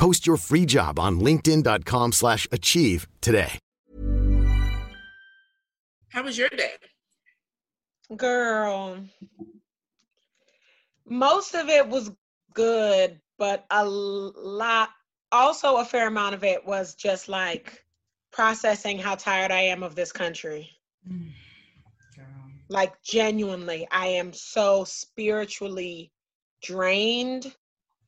Post your free job on linkedin.com/achieve slash achieve today. How was your day? Girl, most of it was good, but a lot, also a fair amount of it was just like processing how tired I am of this country. Like, genuinely, I am so spiritually drained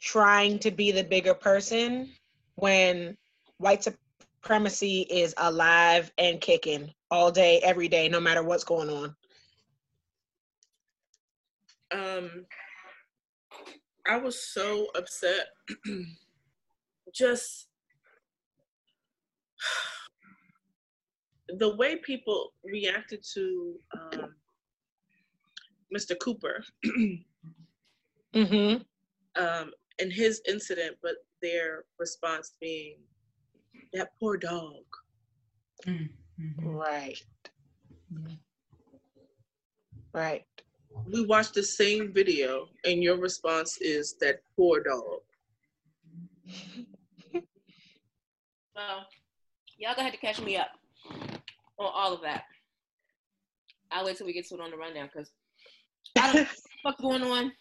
trying to be the bigger person when white supremacy is alive and kicking all day, every day, no matter what's going on. Um, I was so upset. Just the way people reacted to um, Mr. Cooper Mm-hmm. um, and his incident, but their response being, "That poor dog." Mm-hmm. Right. Right. We watched the same video, and your response is that poor dog. Well, y'all gonna have to catch me up on all of that. I'll wait till we get to it on the rundown because I don't know what the fuck's going on.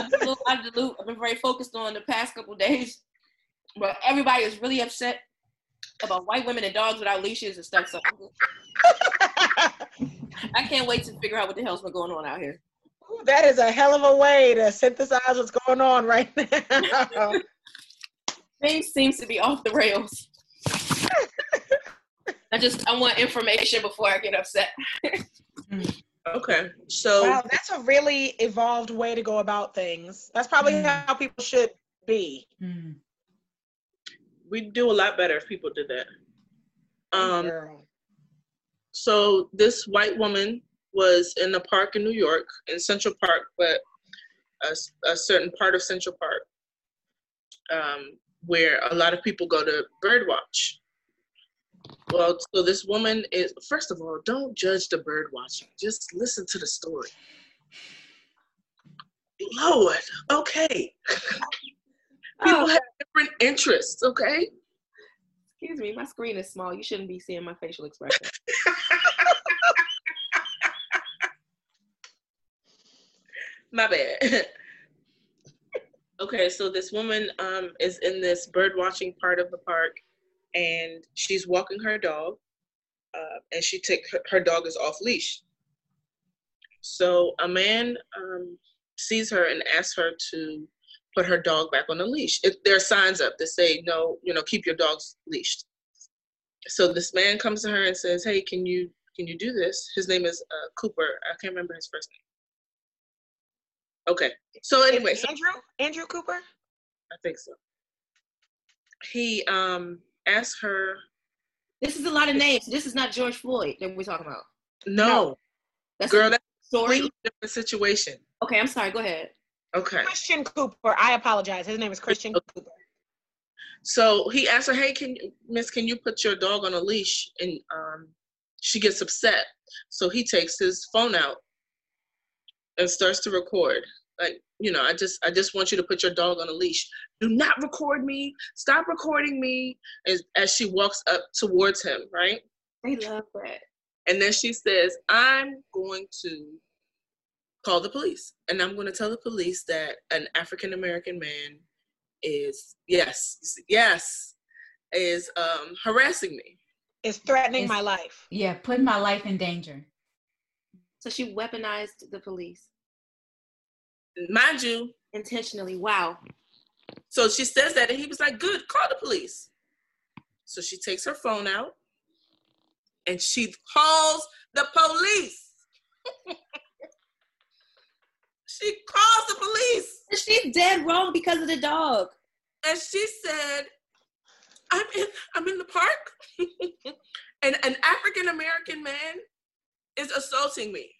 I've been, a little out of the loop. I've been very focused on the past couple days, but everybody is really upset about white women and dogs without leashes and stuff. So I can't wait to figure out what the hell's been going on out here. Ooh, That is a hell of a way to synthesize what's going on right now. Things seems to be off the rails. I just I want information before I get upset. Mm. Okay, so wow, that's a really evolved way to go about things. That's probably how people should be. we'd do a lot better if people did that. Um, Girl. so this white woman was in a park in New York, in Central Park, but a certain part of Central Park, um, where a lot of people go to birdwatch. Well, so this woman is. First of all, don't judge the bird watching. Just listen to the story. Lord, okay. People have different interests, okay? Excuse me, my screen is small. You shouldn't be seeing my facial expression. My bad. okay, so this woman um is in this bird watching part of the park, and she's walking her dog, uh, and she took her, her dog is off leash. So a man um, sees her and asks her to put her dog back on the leash. If there are signs up that say no, you know, keep your dogs leashed. So this man comes to her and says, "Hey, can you can you do this?" His name is uh, Cooper. I can't remember his first name. Okay. So anyway, Is so Andrew? Andrew Cooper? I think so. He um asked her, This is a lot of names. This is not George Floyd that we're talking about. no, That's girl, a that's a story. completely different situation. Okay, I'm sorry. Go ahead. Okay. Christian Cooper. I apologize. His name is Christian Cooper. So he asked her, "Hey, can you- Miss, can you put your dog on a leash?" And um, she gets upset. So he takes his phone out and starts to record. Like, you know, I just, I just want you to put your dog on a leash. Do not record me. Stop recording me. As as she walks up towards him, right? They love that. And then she says, I'm going to call the police. And I'm going to tell the police that an African American man is, yes, yes, is um, harassing me. Is threatening Is- my life. Yeah, putting my life in danger. So she weaponized the police Mind you, intentionally. Wow. so she says that, and he was like, "Good, call the police." So she takes her phone out, and she calls the police. she calls the police. She's dead wrong because of the dog. and she said, "I'm in. I'm in the park, and an African American man is assaulting me.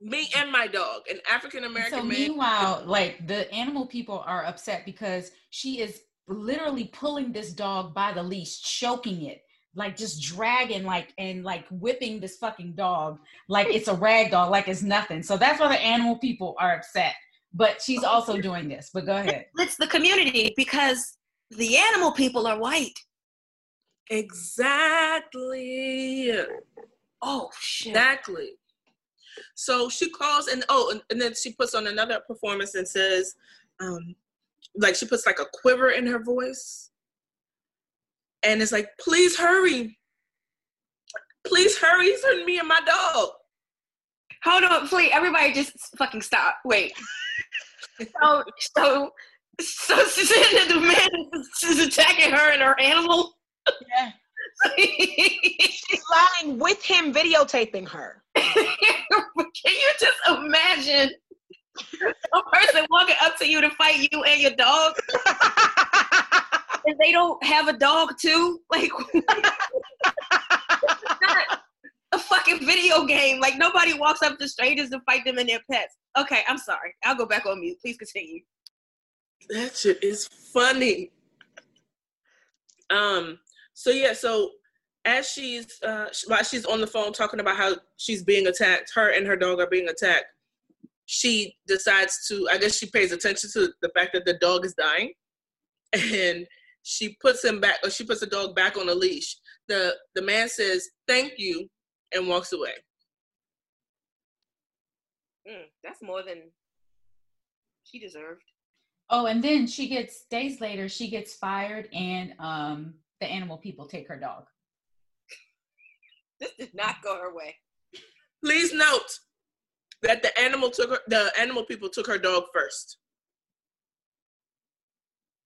Me and my dog. An African American So man. meanwhile, like the animal people are upset because she is literally pulling this dog by the leash, choking it, like just dragging, like and like whipping this fucking dog like it's a rag doll, like it's nothing. So that's why the animal people are upset. But she's also doing this. But go ahead. It's the community because the animal people are white. Exactly. Oh shit. Exactly. So she calls and oh, and, and then she puts on another performance and says, um, like she puts like a quiver in her voice, and it's like, please hurry, please hurry, it's hurting me and my dog. Hold on, please. Everybody, just fucking stop. Wait. so, so, so she said that the man is attacking her and her animal. Yeah. She's lying with him videotaping her. Can you just imagine a person walking up to you to fight you and your dog, and they don't have a dog too? Like, it's not a fucking video game. Like nobody walks up to strangers to fight them and their pets. Okay, I'm sorry. I'll go back on mute. Please continue. That shit is funny. Um. So yeah. So as she's uh while she's on the phone talking about how she's being attacked, her and her dog are being attacked. She decides to. I guess she pays attention to the fact that the dog is dying, and she puts him back. Or she puts the dog back on a leash. The the man says thank you and walks away. Mm, that's more than she deserved. Oh, and then she gets days later, she gets fired, and um, the animal people take her dog. This did not go her way. Please note that the animal took her. The animal people took her dog first.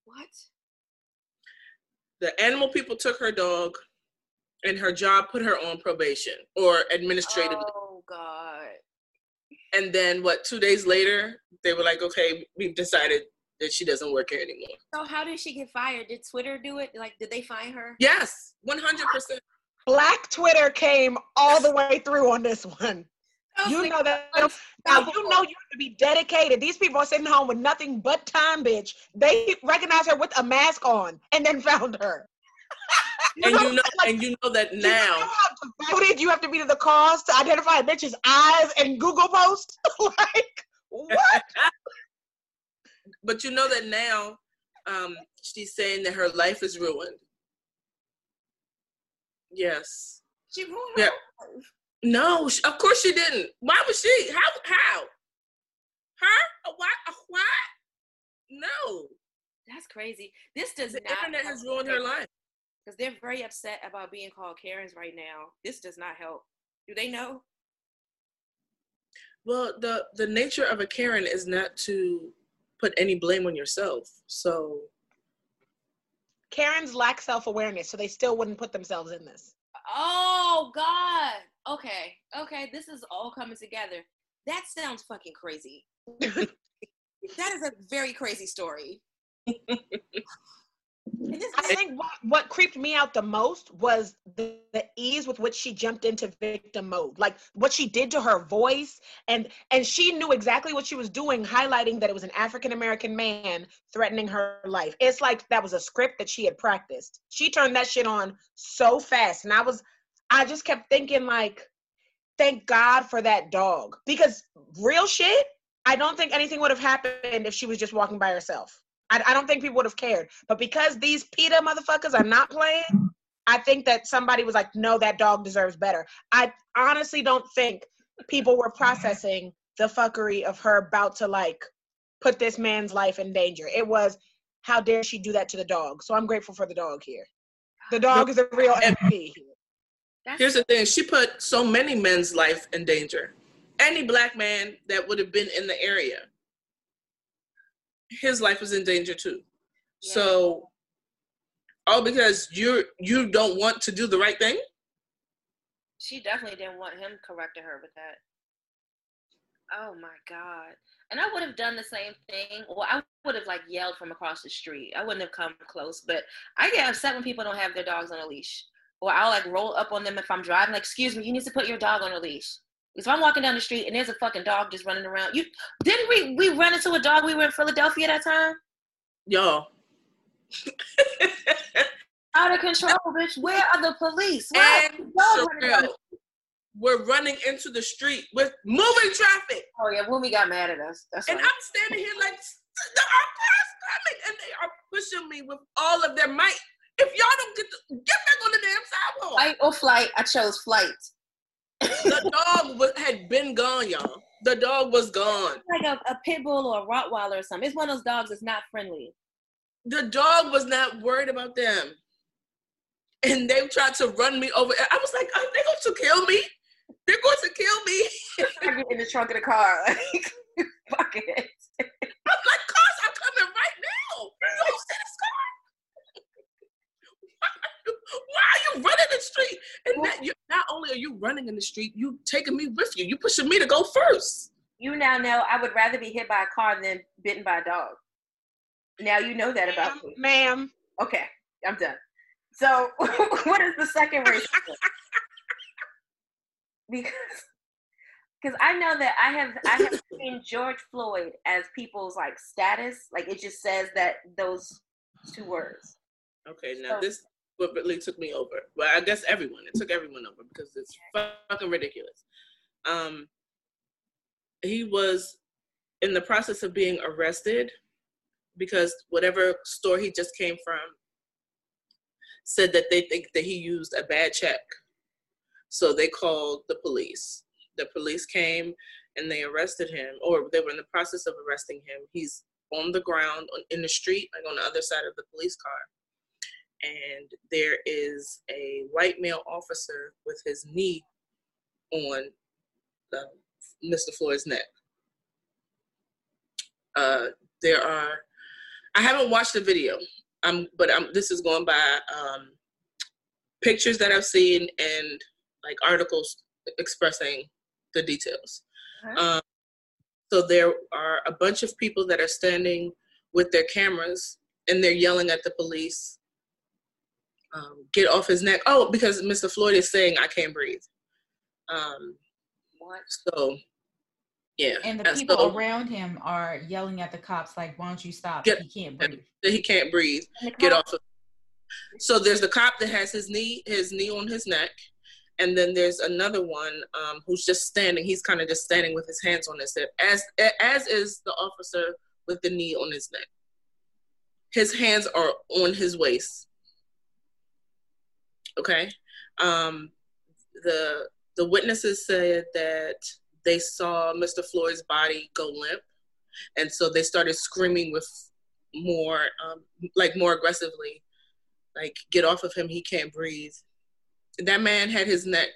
What? the animal people took her dog and her job put her on probation or administrative Oh God. and then what two days later they were like okay we've decided that she doesn't work here anymore So how did she get fired? Did Twitter do it? Like, did they find her? yes 100% Black Twitter came all the way through on this one. You know that now you know you have to be dedicated. These people are sitting home with nothing but time, bitch. They recognized her with a mask on and then found her. and you know like, and you know that do you know now how devoted you have to be to the cause to identify a bitch's eyes and Google post? like what? but you know that now um she's saying that her life is ruined yes She ruined Yeah. her life. no of course she didn't why was she how how her a what a what no That's crazy. This does the not. internet has ruined her life because they're very upset about being called Karens right now. This does not help. Do they know? Well, the the nature of a Karen is not to put any blame on yourself. So Karens lack self-awareness, so they still wouldn't put themselves in this. Oh God. Okay. Okay. This is all coming together. That sounds fucking crazy. that is a very crazy story. I think what, what creeped me out the most was the, the ease with which she jumped into victim mode. Like what she did to her voice and and she knew exactly what she was doing, highlighting that it was an African American man threatening her life. It's like that was a script that she had practiced. She turned that shit on so fast. And I was I just kept thinking like, thank God for that dog. Because real shit, I don't think anything would have happened if she was just walking by herself. I, I don't think people would have cared. But because these PETA motherfuckers are not playing, I think that somebody was like, no, that dog deserves better. I honestly don't think people were processing the fuckery of her about to like put this man's life in danger. It was, how dare she do that to the dog? So I'm grateful for the dog here. The dog is a real MP. That's Here's the thing: she put so many men's life in danger. Any black man that would have been in the area, his life was in danger too. So, all because you you don't want to do the right thing. she definitely didn't want him correcting her with that. Oh my god. And I would have done the same thing. Well, I would have like yelled from across the street. I wouldn't have come close, but I get upset when people don't have their dogs on a leash. Or I'll like roll up on them if I'm driving, like, excuse me, you need to put your dog on a leash. If I'm walking down the street and there's a fucking dog just running around, you didn't we we run into a dog we were in Philadelphia that time? Y'all, Out of control, bitch. Where are the police? Where are and the dogs running down Sherelle, the- we're running into the street with moving traffic, Oh yeah, Wumi got mad at us. That's and right. I'm standing here like the cars coming, and they are pushing me with all of their might. If y'all don't get the, get back on the damn sidewalk, Fight or flight? I chose flight. The dog was, had been gone, y'all. The dog was gone. like a, a pit bull or a Rottweiler or something. It's one of those dogs that's not friendly. The dog was not worried about them. And they tried to run me over. I was like, are they going to kill me? They're going to kill me. I get in the trunk of the car. Like, fuck it. I'm like, cuz I'm coming right now. You don't see this car? Why are you running the street? And that, you, not only are you running in the street, you taking me with you. You pushing me to go first. You now know I would rather be hit by a car than bitten by a dog. Now you know that about Ma'am, me. ma'am, Okay, I'm done. So, what is the second race? because because I know that I have I have seen George Floyd as people's like status. Like it just says that those two words. Okay, now So- this really took me over. Well, I guess everyone. It took everyone over because it's fucking ridiculous. Um, he was in the process of being arrested because whatever store he just came from said that they think that he used a bad check. So they called the police. The police came and they arrested him, or they were in the process of arresting him. He's on the ground on, in the street, like on the other side of the police car and there is a white male officer with his knee on Mr. Floyd's neck. Uh, there are, I haven't watched the video, um, but I'm, this is going by um, pictures that I've seen and like articles expressing the details. Um, so there are a bunch of people that are standing with their cameras and they're yelling at the police um, get off his neck. Oh, because Mr. Floyd is saying I can't breathe. Um, What? so, yeah, And the and people so around him are yelling at the cops like, "Why don't you stop? Get- he can't breathe." he can't breathe. And Get off. Of, so there's the cop that has his knee his knee on his neck, and then there's another one um, who's just standing. He's kind of just standing with his hands on his hip, as as is the officer with the knee on his neck. His hands are on his waist. Okay. Um, the the witnesses said that they saw Mr. Floyd's body go limp, and so they started screaming with more, um, like more aggressively, like "Get off of him! He can't breathe." That man had his neck.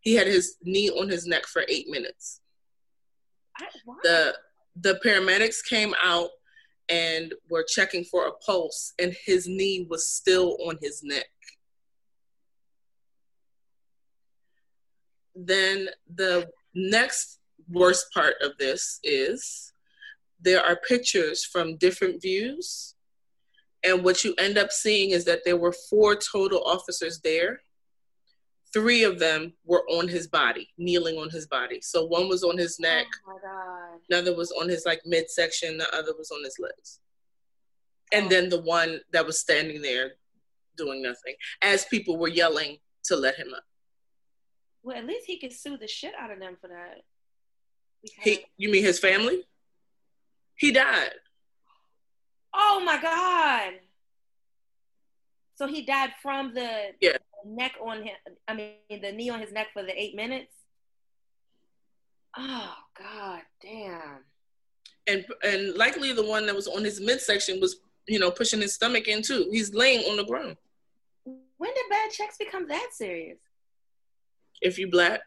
He had his knee on his neck for eight minutes. I. The the paramedics came out and were checking for a pulse, and his knee was still on his neck. Then the next worst part of this is there are pictures from different views. And what you end up seeing is that there were four total officers there. Three of them were on his body kneeling on his body. So one was on his neck. Oh my god. another was on his like midsection. The other was on his legs. And oh. then the one that was standing there doing nothing as people were yelling to let him up Well, at least he could sue the shit out of them for that. Because- He, you mean his family? He died. oh my god. So he died from the Yeah. neck on him. I mean, the knee on his neck for the eight minutes. Oh god, damn. And and likely the one that was on his midsection was, you know, pushing his stomach in too. He's laying on the ground. When did bad checks become that serious? If you black.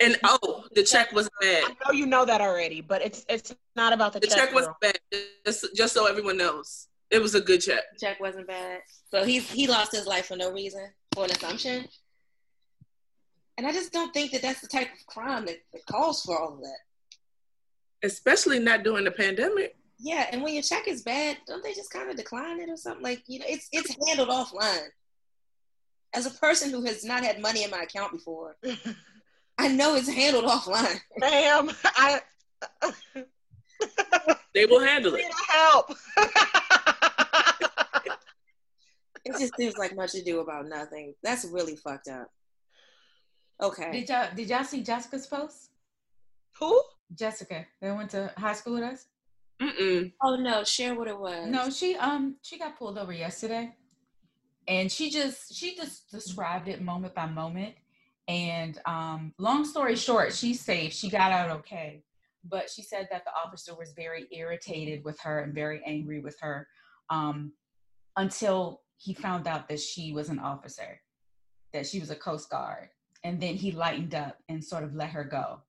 And oh, the check was bad. I know you know that already, but it's it's not about the, The check. check was girl. bad. Just, just so everyone knows. It was a good check. Check wasn't bad. So he's he lost his life for no reason, for an assumption. And I just don't think that that's the type of crime that, that calls for all of that. Especially not during the pandemic. Yeah, and when your check is bad, don't they just kind of decline it or something? Like you know, it's it's handled offline. As a person who has not had money in my account before, I know it's handled offline. Ma'am, I They will handle it. help. It just seems like much ado about nothing. That's really fucked up. Okay. Did y'all did y'all see Jessica's post? Who? Jessica, They went to high school with us. Mm-mm. Oh no, share what it was. No, she um she got pulled over yesterday, and she just she just described it moment by moment. And um, long story short, she's safe. She got out okay, but she said that the officer was very irritated with her and very angry with her um, until he found out that she was an officer, that she was a Coast Guard, and then he lightened up and sort of let her go.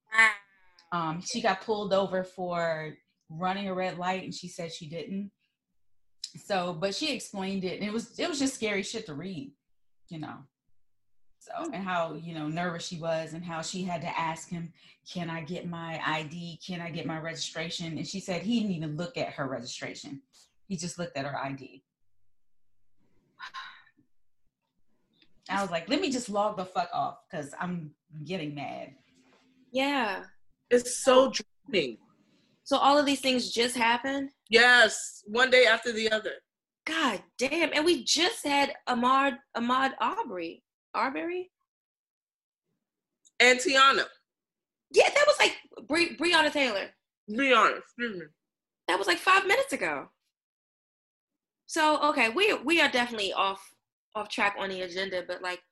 Um, she got pulled over for running a red light, and she said she didn't. So, but she explained it, and it was it was just scary shit to read, you know. So, hmm. and how you know nervous she was, and how she had to ask him, "Can I get my ID? Can I get my registration?" And she said he didn't even look at her registration; he just looked at her ID. I was like, "Let me just log the fuck off because I'm getting mad." Yeah. It's so draining. So all of these things just happened. Yes, one day after the other. God damn! And we just had Ahmaud Ahmaud Aubrey Arbery. And Tiana, Yeah, that was like Bre- Breonna Taylor. honest, excuse me. That was like five minutes ago. So okay, we we are definitely off off track on the agenda, but like,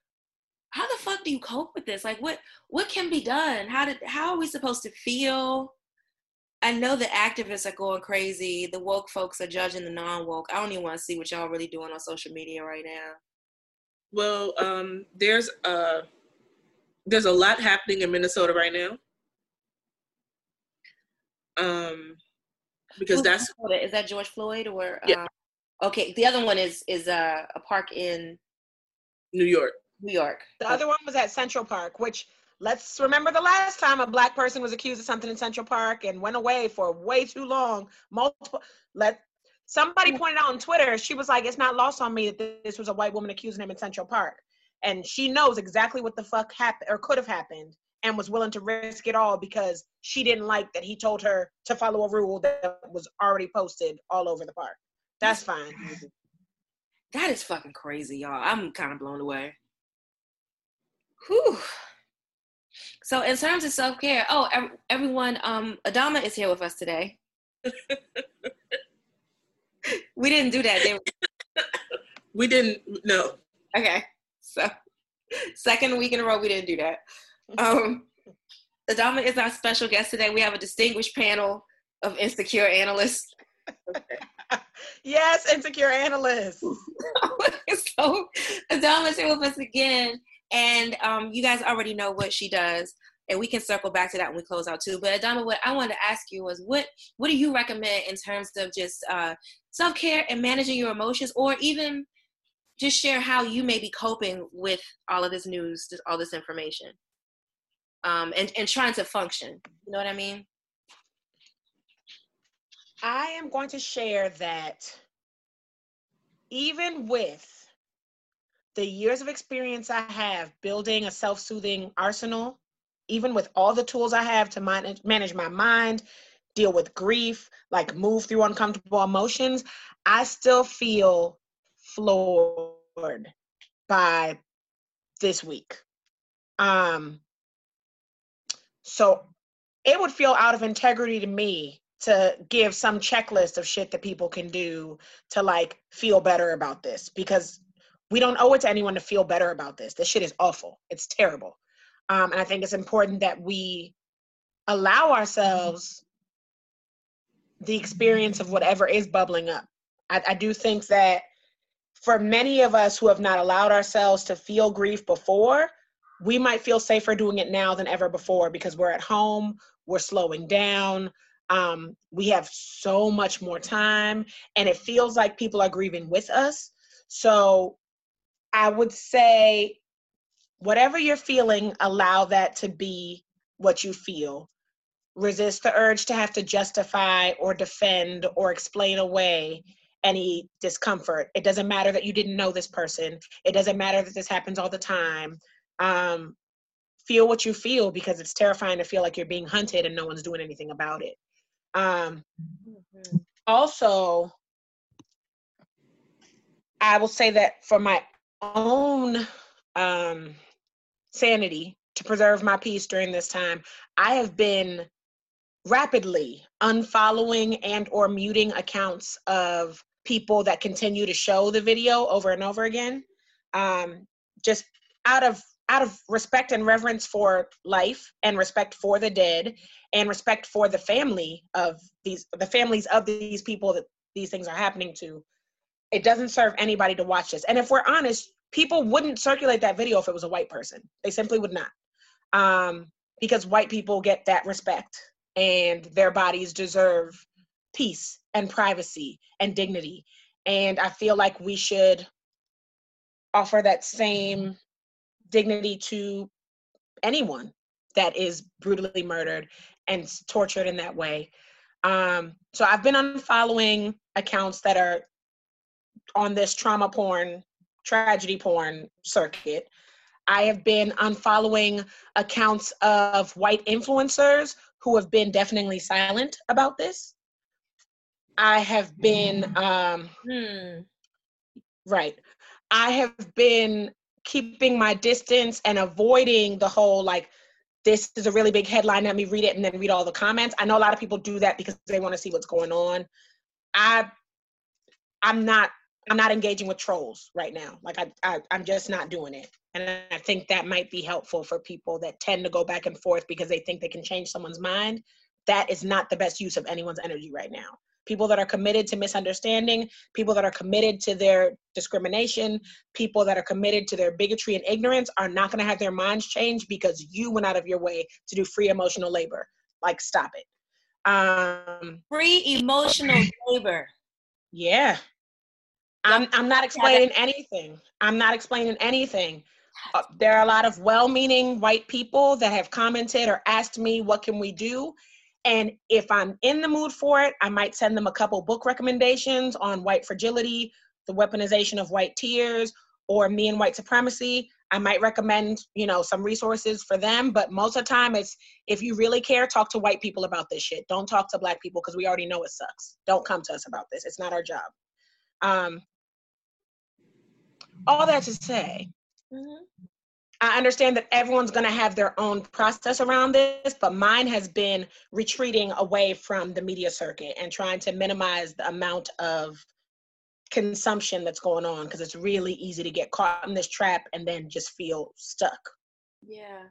how the fuck do you cope with this? Like, what what can be done? How did how are we supposed to feel? I know the activists are going crazy. The woke folks are judging the non woke. I don't even want to see what y'all really doing on social media right now. Well, um, there's uh there's a lot happening in Minnesota right now. Um, because Who's that's Minnesota? is that George Floyd or Yeah. uh, okay? The other one is is uh, a park in New York. New York. The other one was at Central Park, which let's remember the last time a black person was accused of something in Central Park and went away for way too long. Multiple let somebody mm. pointed out on Twitter, she was like, It's not lost on me that this was a white woman accusing him in Central Park. And she knows exactly what the fuck happened or could have happened and was willing to risk it all because she didn't like that he told her to follow a rule that was already posted all over the park. That's fine. That is fucking crazy, y'all. I'm kind of blown away. Whew. So, in terms of self care, oh, ev- everyone, um, Adama is here with us today. we didn't do that, did we? We didn't no. Okay. So, second week in a row, we didn't do that. Um, Adama is our special guest today. We have a distinguished panel of insecure analysts. yes, insecure analysts. so Adama's here with us again, and um, you guys already know what she does, and we can circle back to that when we close out too. But Adama, what I wanted to ask you was, what what do you recommend in terms of just uh, self care and managing your emotions, or even just share how you may be coping with all of this news, all this information, um, and and trying to function. You know what I mean? I am going to share that even with the years of experience I have building a self soothing arsenal, even with all the tools I have to manage, manage my mind, deal with grief, like move through uncomfortable emotions, I still feel floored by this week. Um, so it would feel out of integrity to me to give some checklist of shit that people can do to like feel better about this because we don't owe it to anyone to feel better about this. This shit is awful. It's terrible. Um, and I think it's important that we allow ourselves the experience of whatever is bubbling up. I, I do think that for many of us who have not allowed ourselves to feel grief before, we might feel safer doing it now than ever before because we're at home, we're slowing down, um, we have so much more time, and it feels like people are grieving with us. So I would say, whatever you're feeling, allow that to be what you feel. Resist the urge to have to justify or defend or explain away any discomfort. It doesn't matter that you didn't know this person. It doesn't matter that this happens all the time. Um, feel what you feel because it's terrifying to feel like you're being hunted and no one's doing anything about it. Um, mm-hmm. Also, I will say that for my own um, sanity, to preserve my peace during this time, I have been rapidly unfollowing and or muting accounts of people that continue to show the video over and over again. Um, just out of out of respect and reverence for life and respect for the dead and respect for the family of these the families of these people that these things are happening to it doesn't serve anybody to watch this. And if we're honest people wouldn't circulate that video if it was a white person. They simply would not. Um, because white people get that respect and their bodies deserve peace and privacy and dignity. And i feel like we should offer that same dignity to anyone that is brutally murdered and tortured in that way. Um, so I've been unfollowing accounts that are on this trauma porn, tragedy porn circuit. I have been unfollowing accounts of white influencers who have been deafeningly silent about this. I have been, um, hmm, right. I have been keeping my distance and avoiding the whole like this is a really big headline let me read it and then read all the comments i know a lot of people do that because they want to see what's going on i i'm not i'm not engaging with trolls right now like I, I i'm just not doing it and i think that might be helpful for people that tend to go back and forth because they think they can change someone's mind that is not the best use of anyone's energy right now people that are committed to misunderstanding, people that are committed to their discrimination, people that are committed to their bigotry and ignorance are not going to have their minds changed because you went out of your way to do free emotional labor. Like, stop it. Um, free emotional labor. Yeah. I'm, I'm not explaining anything. I'm not explaining anything. Uh, there are a lot of well-meaning white people that have commented or asked me, "What can we do?" And if I'm in the mood for it, I might send them a couple book recommendations on white fragility, the weaponization of white tears, or me and white supremacy. I might recommend, you know, some resources for them, but most of the time it's if you really care, talk to white people about this shit. Don't talk to black people because we already know it sucks. Don't come to us about this. It's not our job. Um, all that to say, mm-hmm. I understand that everyone's going to have their own process around this, but mine has been retreating away from the media circuit and trying to minimize the amount of consumption that's going on because it's really easy to get caught in this trap and then just feel stuck. Yeah,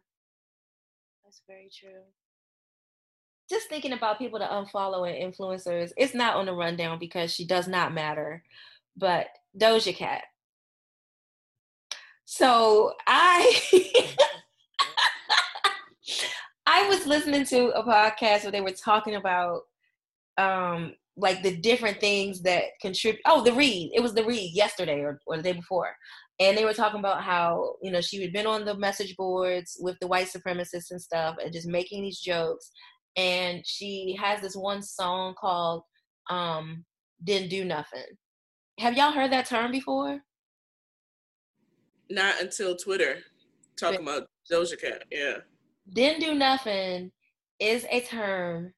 that's very true. Just thinking about people to unfollow and influencers, it's not on the rundown because she does not matter. But Doja Cat, so I I was listening to a podcast where they were talking about um like the different things that contribute oh the read. It was the read yesterday or, or the day before. And they were talking about how you know she had been on the message boards with the white supremacists and stuff and just making these jokes. And she has this one song called um didn't do nothing. Have y'all heard that term before not until Twitter talking about Doja Cat. Yeah. Didn't do nothing is a term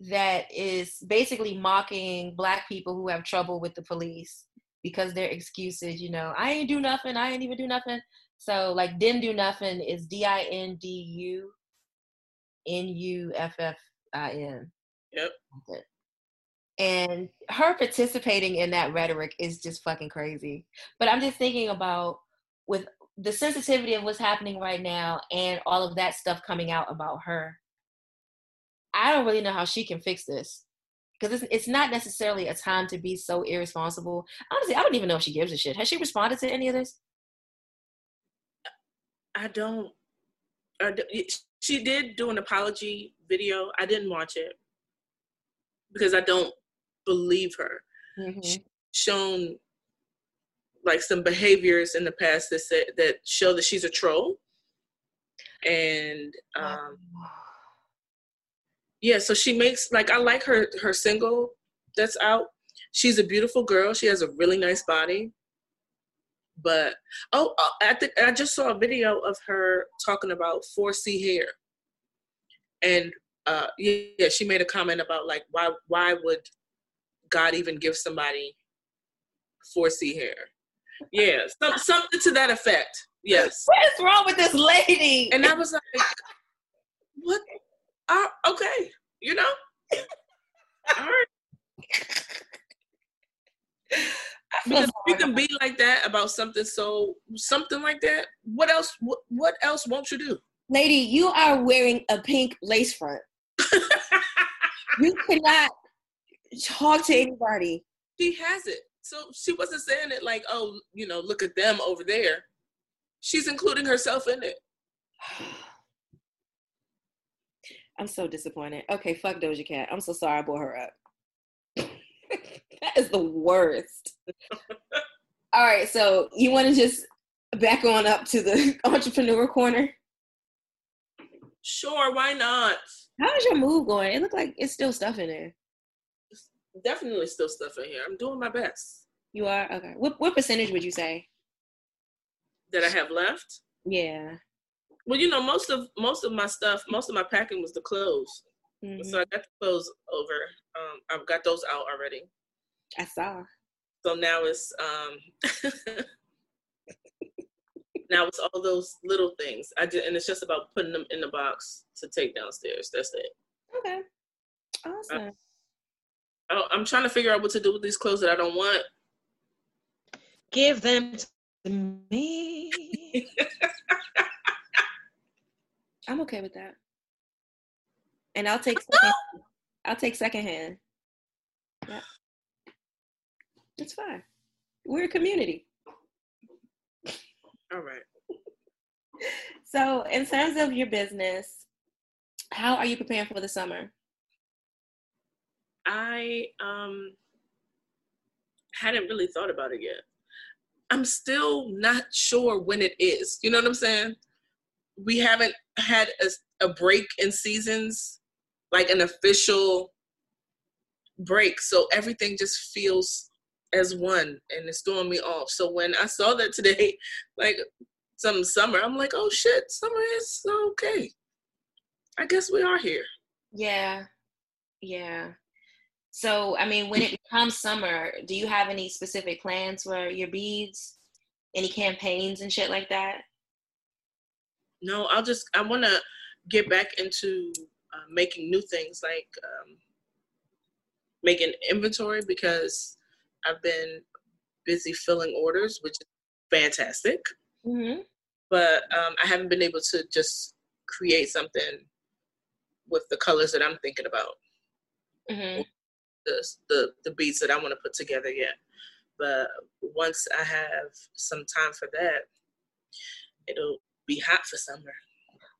that is basically mocking black people who have trouble with the police because their excuses, you know, I ain't do nothing, I ain't even do nothing. So like didn't do nothing is D I N D U N U F F I N. Yep. And her participating in that rhetoric is just fucking crazy. But I'm just thinking about with the sensitivity of what's happening right now and all of that stuff coming out about her, I don't really know how she can fix this. because it's, it's not necessarily a time to be so irresponsible. Honestly, I don't even know if she gives a shit. Has she responded to any of this? I don't. I she did do an apology video. I didn't watch it because I don't believe her. Mhm. Shown like some behaviors in the past that said, that show that she's a troll, and um, yeah. So she makes like I like her her single that's out. She's a beautiful girl. She has a really nice body. But oh, uh, I think I just saw a video of her talking about 4C hair, and uh, yeah, yeah, she made a comment about like why why would God even give somebody 4C hair? Yeah, some, something to that effect. Yes, What is wrong with this lady? and I was like, what? Uh, okay, you know, all right. Because you can be like that about something so something like that. What else? What, what else won't you do? lady, you are wearing a pink lace front. you cannot talk to anybody. She has it. So she wasn't saying it like, oh, you know, look at them over there. She's including herself in it. I'm so disappointed. Okay, fuck Doja Cat. I'm so sorry I brought her up. that is the worst. All right, so you want to just back on up to the entrepreneur corner? Sure, why not? How's your move going? It looked like it's still stuff in there. Definitely still stuff in here. I'm doing my best You are okay. What what percentage would you say? that I have left. Yeah. Well, you know, most of most of my stuff, most of my packing was the clothes. Mhm. So I got the clothes over. Um, I've got those out already. I saw. So now it's um now it's all those little things. I did, and it's just about putting them in the box to take downstairs. That's it. Okay. Awesome. I, I'm trying to figure out what to do with these clothes that I don't want. Give them to me. I'm okay with that. And I'll take second, I'll take second hand. Yeah. It's fine. We're a community. All right. So, in terms of your business, how are you preparing for the summer? I um hadn't really thought about it yet. I'm still not sure when it is. You know what I'm saying? We haven't had a, a break in seasons, like an official break. So everything just feels as one and it's throwing me off. So when I saw that today, like some summer, I'm like, oh shit, summer is okay. I guess we are here. Yeah. Yeah. So, I mean, when it becomes summer, do you have any specific plans for your beads? Any campaigns and shit like that? No, I'll just I want to get back into uh, making new things like um, making inventory because I've been busy filling orders, which is fantastic. Mm-hmm. But um, I haven't been able to just create something with the colors that I'm thinking about, Mm-hmm. The the, the beats that I want to put together yet. But once I have some time for that, it'll be hot for summer.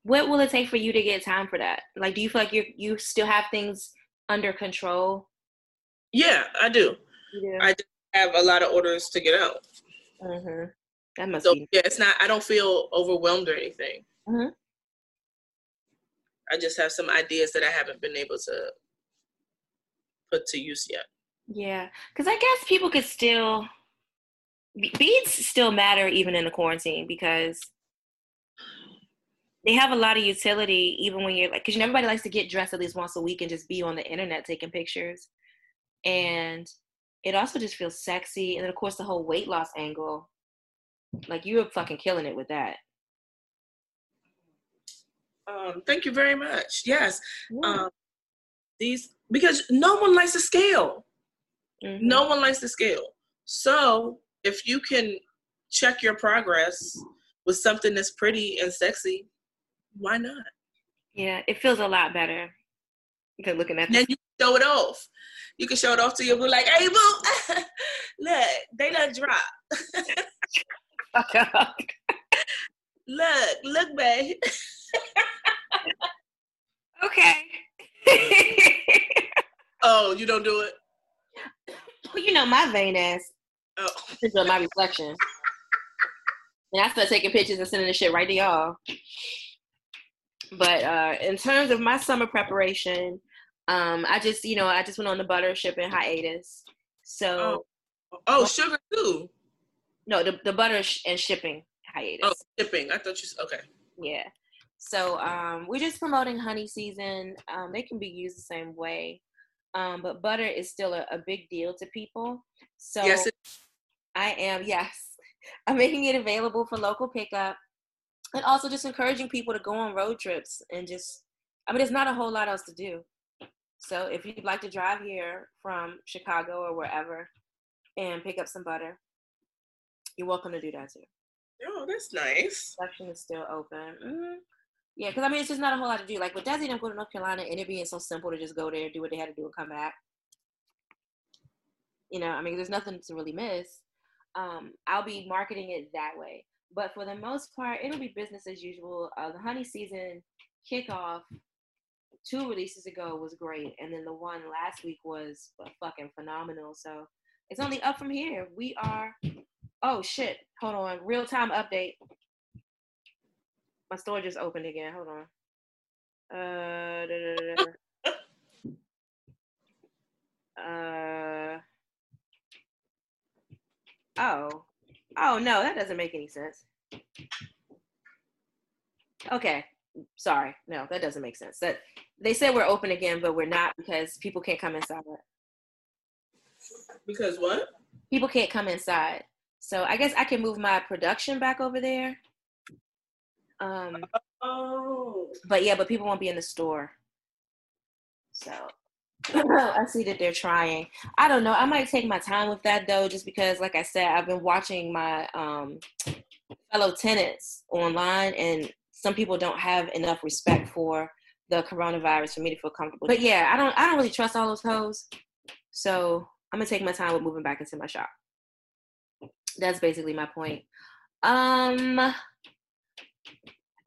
What will it take for you to get time for that? Like, do you feel like you you still have things under control? Yeah, I do. You I have a lot of orders to get out. Mm-hmm. That must So be. yeah, it's not. I don't feel overwhelmed or anything. Mhm. I just have some ideas that I haven't been able to put to use yet. Yeah, because I guess people could still beads still matter even in the quarantine because they have a lot of utility even when you're like because everybody likes to get dressed at least once a week and just be on the internet taking pictures, and it also just feels sexy. And then of course the whole weight loss angle, like you were fucking killing it with that. Um, thank you very much. Yes, um, these because no one likes to scale. Mhm. No one likes to scale. So if you can check your progress with something that's pretty and sexy, why not? Yeah, it feels a lot better. Okay, looking at then you show it off. You can show it off to your boo, like, hey boo, look, they done drop. look, look, babe. okay. oh, you don't do it? Well, you know my vain ass. Oh. Picture my reflection. And I start taking pictures and sending the shit right to y'all. But uh, in terms of my summer preparation, um, I just, you know, I just went on the butter shipping hiatus. So, oh, oh sugar too. No, the the butter sh- and shipping hiatus. Oh, shipping. I thought you. said, Okay. Yeah. So um, we're just promoting honey season. Um, they can be used the same way, um, but butter is still a, a, big deal to people. So yes, it- I am. Yes, I'm making it available for local pickup, and also just encouraging people to go on road trips and just. I mean, there's not a whole lot else to do. So if you'd like to drive here from Chicago or wherever and pick up some butter, you're welcome to do that too. Oh, that's nice. Section is still open. Mm-hmm. Yeah, because I mean, it's just not a whole lot to do. Like with Desi, I'm going to North Carolina, and it being so simple to just go there, do what they had to do, and come back. You know, I mean, there's nothing to really miss. Um, I'll be marketing it that way. But for the most part, it'll be business as usual. Uh, the honey season kickoff two releases ago was great, and then the one last week was fucking phenomenal. So it's only up from here. We are. Oh shit! Hold on. Real time update. My store just opened again. Hold on. Uh. Da, da, da, uh. Oh. Oh no, that doesn't make any sense. Okay. Sorry. No, that doesn't make sense. That they said we're open again, but we're not because people can't come inside. Because what? People can't come inside. So I guess I can move my production back over there. Um, oh. But yeah, but people won't be in the store. So I see that they're trying. I don't know. I might take my time with that though, just because, like I said, I've been watching my um, fellow tenants online, and some people don't have enough respect for the coronavirus for me to feel comfortable. But yeah, I don't. I don't really trust all those hoes. So I'm gonna take my time with moving back into my shop. That's basically my point. Um,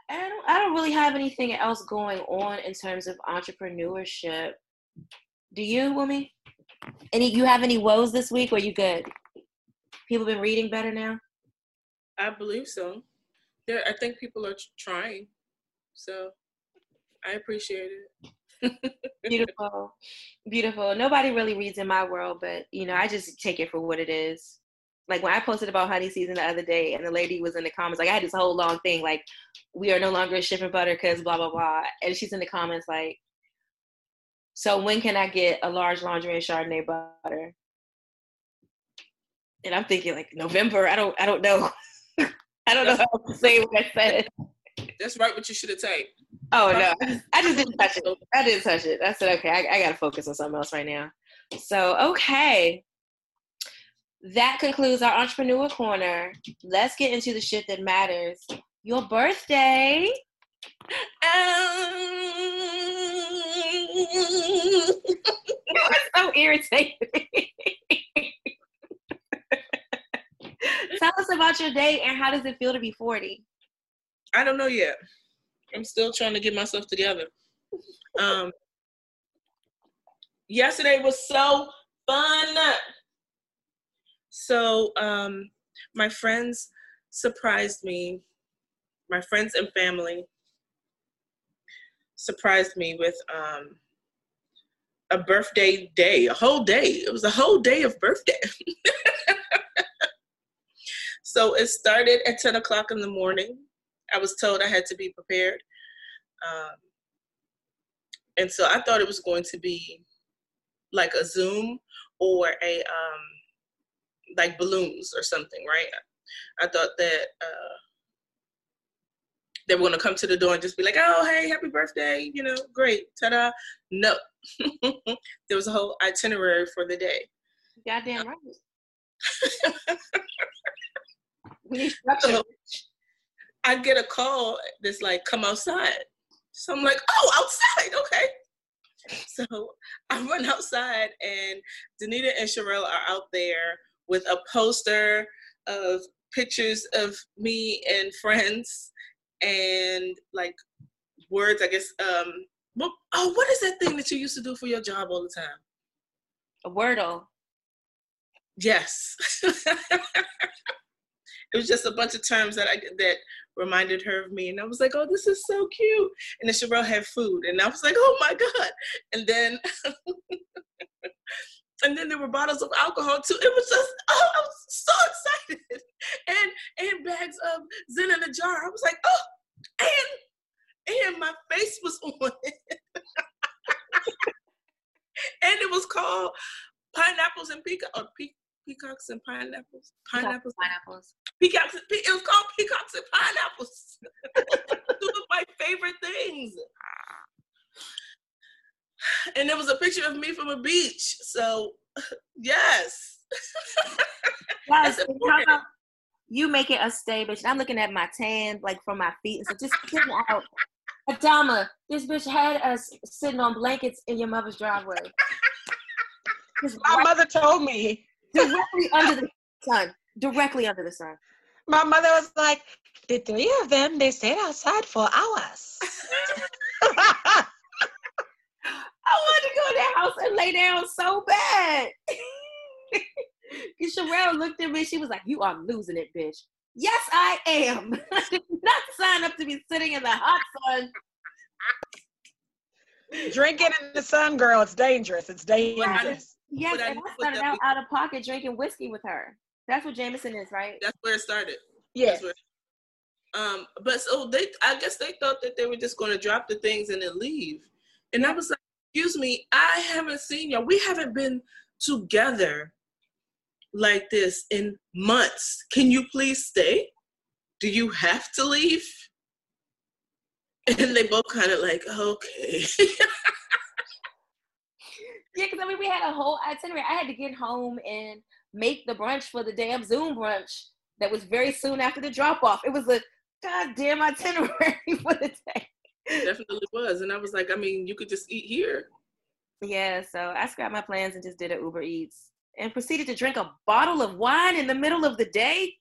I don't. I don't really have anything else going on in terms of entrepreneurship. Do you, Wumi? Any? You have any woes this week? Or you good? People been reading better now. I believe so. There, I think people are trying. So, I appreciate it. beautiful, beautiful. Nobody really reads in my world, but you know, I just take it for what it is. Like when I posted about honey season the other day, and the lady was in the comments, like I had this whole long thing, like we are no longer shipping butter because blah blah blah, and she's in the comments like, so when can I get a large laundry and Chardonnay butter? And I'm thinking like November. I don't. I don't know. I don't know how to say what I said. That's right. What you should have taken. Oh no, I just didn't touch it. I didn't touch it. I said okay. I, I got to focus on something else right now. So okay, that concludes our entrepreneur corner. Let's get into the shit that matters. Your birthday. Um, so irritating. Tell us about your day and how does it feel to be 40? I don't know yet. I'm still trying to get myself together. Um, yesterday was so fun. So um, my friends surprised me. My friends and family surprised me with um, a birthday day, a whole day. It was a whole day of birthday. so it started at 10 o'clock in the morning. I was told I had to be prepared. Um, and so I thought it was going to be like a Zoom or a um, like balloons or something, right? I thought that uh, they were going to come to the door and just be like, "Oh, hey, happy birthday!" You know, great, ta-da. No, there was a whole itinerary for the day. Goddamn right. we need structure. So, I get a call that's like, "Come outside." So I'm like, "Oh, outside, okay." So I run outside, and Danita and Sherelle are out there with a poster of pictures of me and friends and like words, I guess. Um, well, oh, what is that thing that you used to do for your job all the time? A wordle. Yes. it was just a bunch of terms that I that reminded her of me, and I was like, "Oh, this is so cute." And then Sherelle had food, and I was like, "Oh my god!" And then, and then there were bottles of alcohol too. It was just, oh, I was so excited, and and bags of Zen in a jar. I was like, "Oh," and and my face was on it. and it was called pineapples and peacock or pe- peacocks and pineapples. Pineapples. Pineapples. Peacocks. and- It was called peacocks and pineapples. Two of my favorite things. And there was a picture of me from a beach. So yes. Guys, That's how about you make it a stay, bitch? I'm looking at my tan, like from my feet, and so just get me out. Adama, this bitch had us sitting on blankets in your mother's driveway. Just My right mother told me. directly under the sun. Directly under the sun. My mother was like, the three of them, they stayed outside for hours. I wanted to go in that house and lay down so bad. Because Sherelle looked at me, she was like, You are losing it, bitch. Yes, I am. I did not sign up to be sitting in the hot sun. Drinking in the sun, girl, it's dangerous. It's dangerous. Yes, I and I started out out of pocket drinking whiskey with her. That's what Jameson is, right? That's where it started. Yes. Where um but so they I guess they thought that they were just gonna drop the things and then leave. And I was like, excuse me, I haven't seen y'all. We haven't been together like this in months. Can you please stay? Do you have to leave? And they both kind of like, okay. Yeah, because I mean, we had a whole itinerary. I had to get home and make the brunch for the damn Zoom brunch that was very soon after the drop off. It was a goddamn itinerary for the day. Definitely was. And I was like, I mean, you could just eat here. Yeah, so I scrapped my plans and just did an Uber Eats and proceeded to drink a bottle of wine in the middle of the day.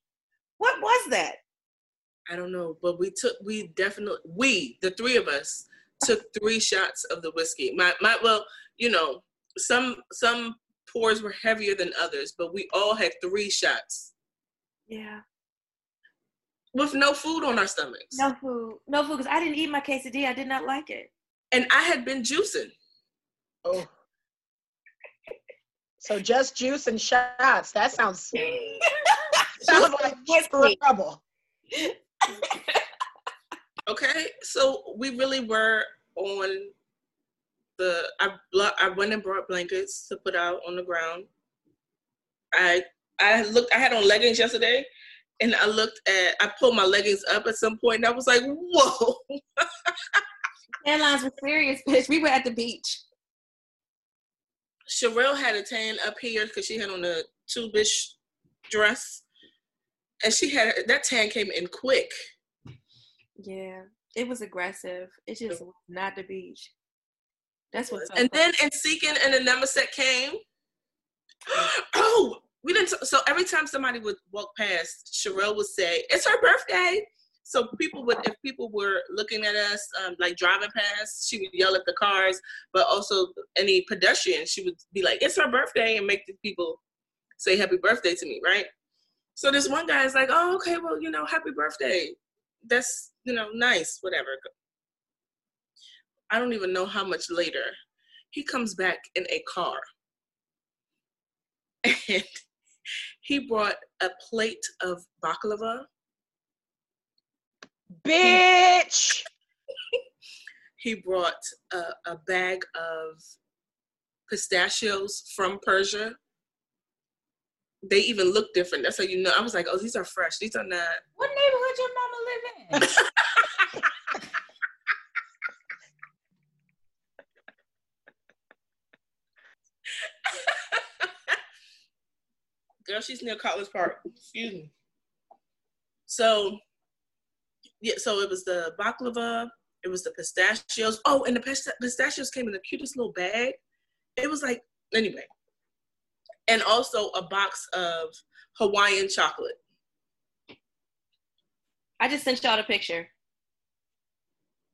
What was that? I don't know, but we took we definitely we the three of us took three shots of the whiskey. My my well, you know, some some pours were heavier than others, but we all had three shots Yeah, with no food on our stomachs. no food, no food because I didn't eat my quesadilla. I did not like it. And I had been juicing. Oh. So just juice and shots. That sounds sounds like Whiskey. trouble. Okay, so we really were on the. I I went and brought blankets to put out on the ground. I I looked. I had on leggings yesterday, and I looked at. I pulled my leggings up at some point, and I was like, "Whoa!" Airlines were serious, bitch. We were at the beach. Sherelle had a tan up here because she had on a two-bish dress, and she had that tan came in quick. Yeah, it was aggressive. It just was not the beach. That's what's up. And then in Seeking and the Nemaset came. oh, we didn't. so every time somebody would walk past, Sherelle would say, "It's her birthday." So people would, if people were looking at us, um, like driving past, she would yell at the cars, but also any pedestrians, she would be like, "It's her birthday," and make the people say "Happy birthday" to me, right? So this one guy is like, "Oh, okay, well, you know, happy birthday. That's you know, nice, whatever." I don't even know how much later, he comes back in a car. And he brought a plate of baklava. Bitch. He brought a, a bag of pistachios from Persia. They even look different. That's how you know. I was like, oh, these are fresh. These are not. What neighborhood your mama live in? Girl, she's near College Park. Excuse me. So, yeah, so it was the baklava, It was the pistachios. Oh, and the pistachios came in the cutest little bag. It was like anyway, and also a box of Hawaiian chocolate. I just sent y'all a picture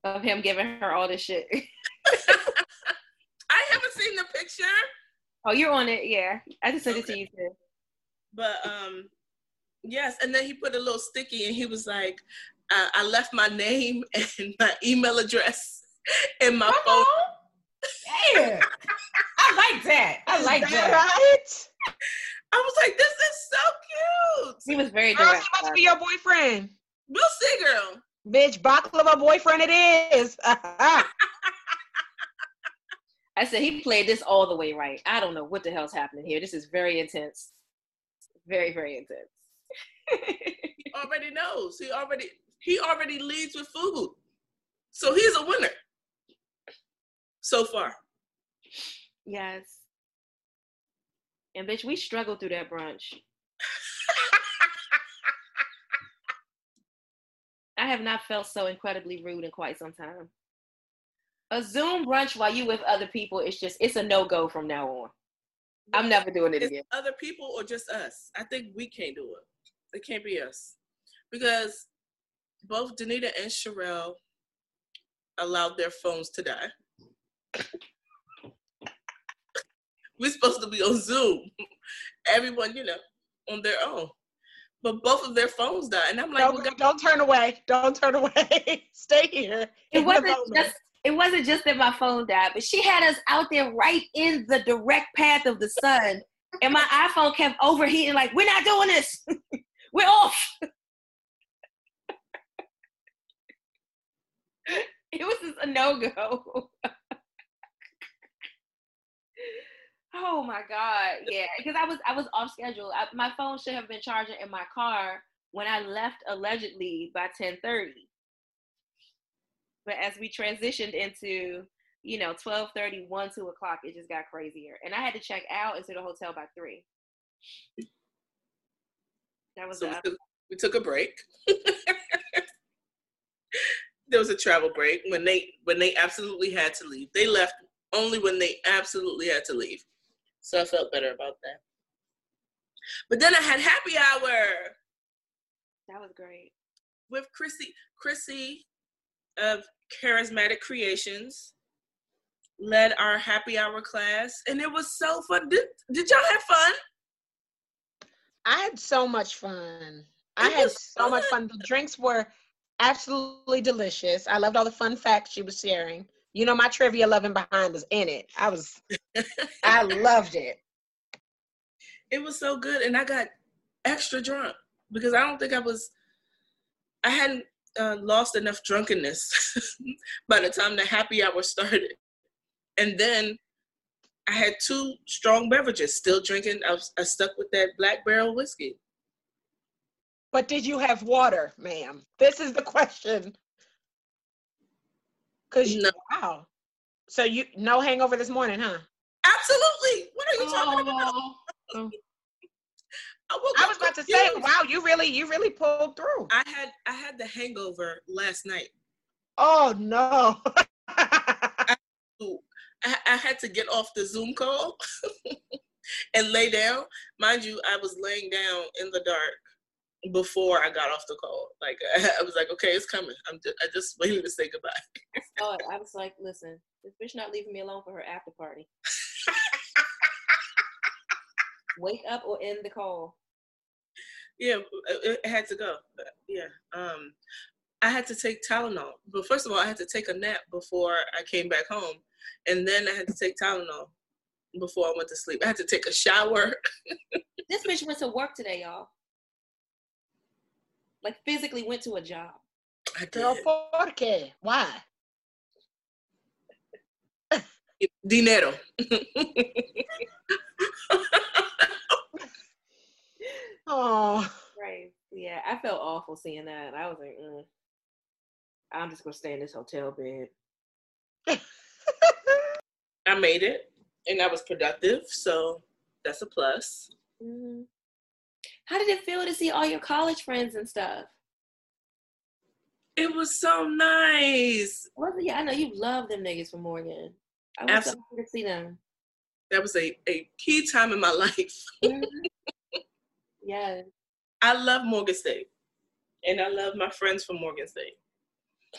of him giving her all this shit. I haven't seen the picture, oh, you're on it, yeah. I just sent it to you too. But um, yes. And then he put a little sticky, and he was like, uh, "I left my name and my email address in my Come phone." on. Yeah. I like that. I like Is that. right? I was like, "This is so cute." He was very Girl, he direct. must be your boyfriend. We'll see, girl. Bitch, baklava boyfriend it is. I said he played this all the way right. I don't know what the hell's happening here. This is very intense. Very, very intense. He already knows. He already he already leads with food, so he's a winner so far. yes. And bitch, we struggled through that brunch. I have not felt so incredibly rude in quite some time. A Zoom brunch while you with other people, it's just it's a no go from now on. I'm never doing it It's again. other people or just us. I think we can't do it. It can't be us because both Danita and Sherelle allowed their phones to die. We're supposed to be on Zoom. Everyone, you know, on their own. But both of their phones died. And I'm like, don't, well, God, don't turn away. Don't turn away. Stay here. It wasn't just it wasn't just that my phone died, but she had us out there right in the direct path of the sun. And my iPhone kept overheating, like, we're not doing this. we're off. it was just a no-go. oh my God. Yeah. Because I was I was off schedule. I, my phone should have been charging in my car when I left allegedly by 1030 but as we transitioned into you know 12 30, 1 2 o'clock it just got crazier and i had to check out into the hotel by 3 that was so we took, we took a break. there was a travel break when they when they absolutely had to leave. They left only when they absolutely had to leave. So I felt better about that. But then I had happy hour that was great with Chrissy Chrissy of Charismatic Creations led our happy hour class and it was so fun. Did, did y'all have fun? I had so much fun. I had so much fun. The drinks were absolutely delicious. I loved all the fun facts she was sharing. You know, my trivia loving behind was in it. I was, I loved it. it was so good and i got extra drunk because i don't think i was i hadn't uh, lost enough drunkenness by the time the happy hour started and then i had two strong beverages still drinking i, was, I stuck with that black barrel whiskey But did you have water, ma'am? This is the question. Cause you, No. wow. So you no hangover this morning, huh? absolutely what are you talking about Oh. I, woke I was about to say, wow, you really, you really pulled through. i had i had the hangover last night Oh no. I, I had to get off the Zoom call and lay down. Mind you, I was laying down in the dark before I got off the call. Like I was like, okay, it's coming. I'm just, I just waiting to say goodbye. saw it. I was like, listen, this bitch not leaving me alone for her after party. Wake up or end the call. Yeah, it, it had to go. But, yeah, um, I had to take Tylenol. But first of all, I had to take a nap before I came back home, and then I had to take Tylenol before I went to sleep. I had to take a shower. This bitch went to work today, y'all. Like physically went to a job. I did. Girl, por qué? Why? Dinero. Oh, Right. Yeah, I felt awful seeing that. I was like, mm, I'm just gonna stay in this hotel bed. I made it and I was productive, so that's a plus. hmm How did it feel to see all your college friends and stuff? It was so nice. Was it? Yeah, I know you love them niggas from Morgan. I was so Absolutely. happy to see them. That was a, a key time in my life. Yes. I love Morgan State. And I love my friends from Morgan State.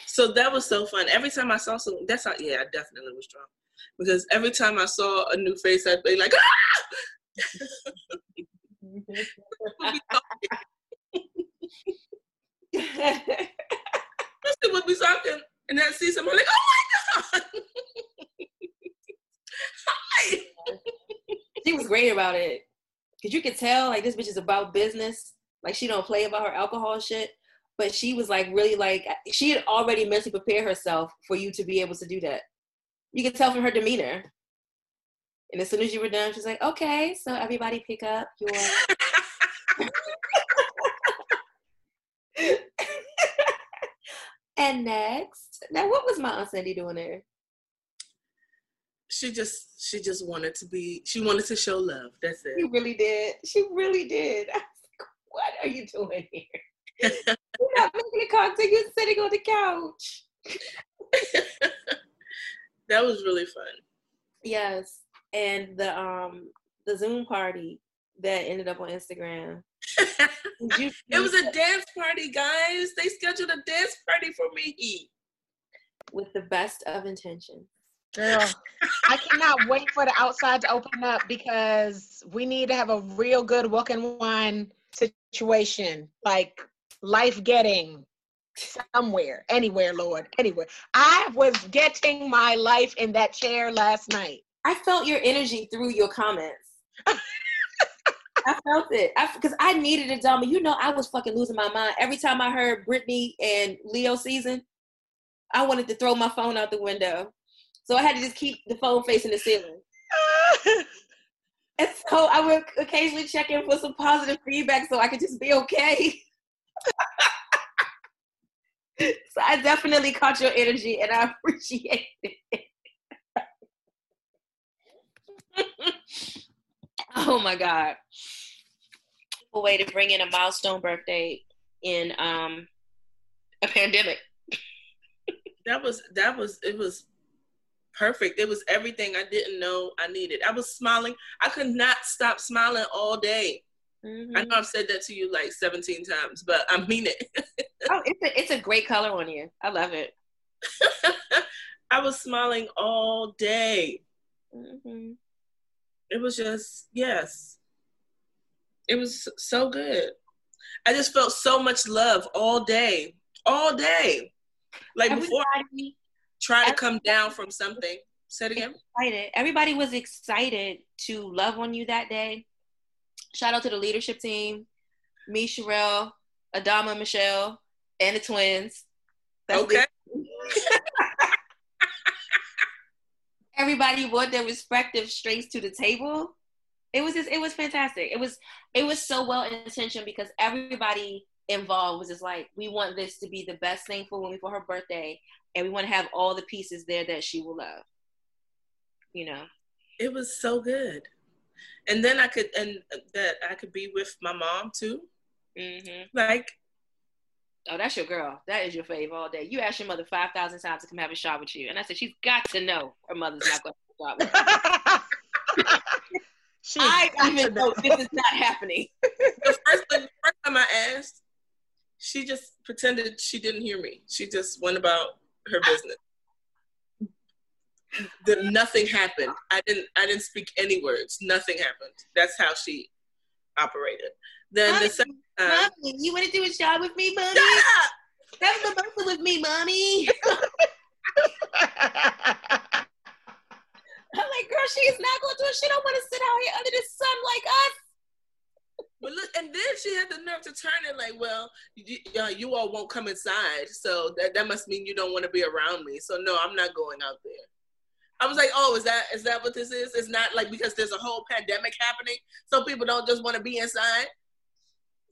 So that was so fun. Every time I saw something, that's how, yeah, I definitely was drunk. Because every time I saw a new face, I'd be like, ah! Kristen would be talking, and then see someone like, oh my God! Hi! she was great about it. Cause you could tell like this bitch is about business. Like she don't play about her alcohol shit. But she was like really like she had already mentally prepared herself for you to be able to do that. You could tell from her demeanor. And as soon as you were done, she's like, okay, so everybody pick up your And next. Now what was my Aunt Cindy doing there? She just, she just wanted to be, she wanted to show love. That's it. She really did. She really did. I was like, what are you doing here? You're not making a cocktail, you're sitting on the couch. that was really fun. Yes. And the um the Zoom party that ended up on Instagram. You it was a dance party, guys. They scheduled a dance party for me. with the best of intentions. Girl, I cannot wait for the outside to open up because we need to have a real good walk and wine situation, like life getting somewhere, anywhere, Lord, anywhere. I was getting my life in that chair last night. I felt your energy through your comments. I felt it. I because I needed it, Dama. You know, I was fucking losing my mind every time I heard Britney and Leo season. I wanted to throw my phone out the window, so I had to just keep the phone facing the ceiling. And so I would occasionally check in for some positive feedback, so I could just be okay. so I definitely caught your energy, and I appreciate it. oh my god! A way to bring in a milestone birthday in um a pandemic. That was that was it was perfect. It was everything I didn't know I needed. I was smiling. I could not stop smiling all day. I know I've said that to you like 17 times, but I mean it. Oh, it's a it's a great color on you. I love it. I was smiling all day. hmm It was just, yes. It was so good. I just felt so much love all day. All day. Like before I Everybody try to come down from something. Say it again. excited. Everybody was excited to love on you that day. Shout out to the leadership team, me, Sherelle, Adama, Michelle, and the twins. That's Okay. everybody brought their respective strengths to the table. It was just, it was fantastic. It was, it was so well intentioned because everybody involved was just like, we want this to be the best thing for Women for her birthday, and we want to have all the pieces there that she will love. You know, It was so good. And then I could, and that I could be with my mom too. mm-hmm. Like, oh, that's your girl. That is your fave all day. You asked your mother five thousand times to come have a shot with you, and I said she's got to know her mother's not going to have a shot with her. She I got even know this is not happening. the first, the first time I asked, she just pretended she didn't hear me. She just went about her business. Then nothing happened. I didn't. I didn't speak any words. Nothing happened. That's how she operated. Then the second time, Mommy, you want to do a shot with me, mommy? Shut up! Have a birthday with me, mommy. I'm like, girl, she is not going to do it. She don't want to sit out here under the sun like us. But look, and then she had the nerve to turn it like, well, you, uh, you all won't come inside, so that, that must mean you don't want to be around me. So no, I'm not going out there. I was like, oh, is that is that what this is? It's not like because there's a whole pandemic happening, so people don't just want to be inside.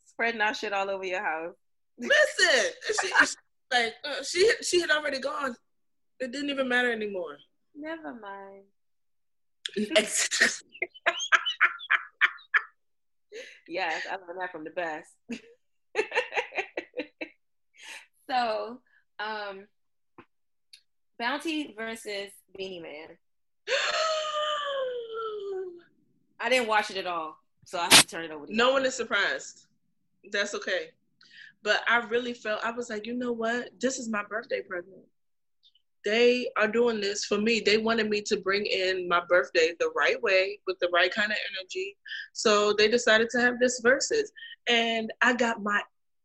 Spreading our shit all over your house. Listen, she, she- like uh, she she had already gone. It didn't even matter anymore. Never mind. Yes, I learned that from the best. so, Um, Bounty versus Beenie Man. I didn't watch it at all, so I have to turn it over. To no one is surprised. That's okay. But I really felt I was like, you know what? This is my birthday present. They are doing this for me. They wanted me to bring in my birthday the right way with the right kind of energy. So they decided to have this verses. And I got my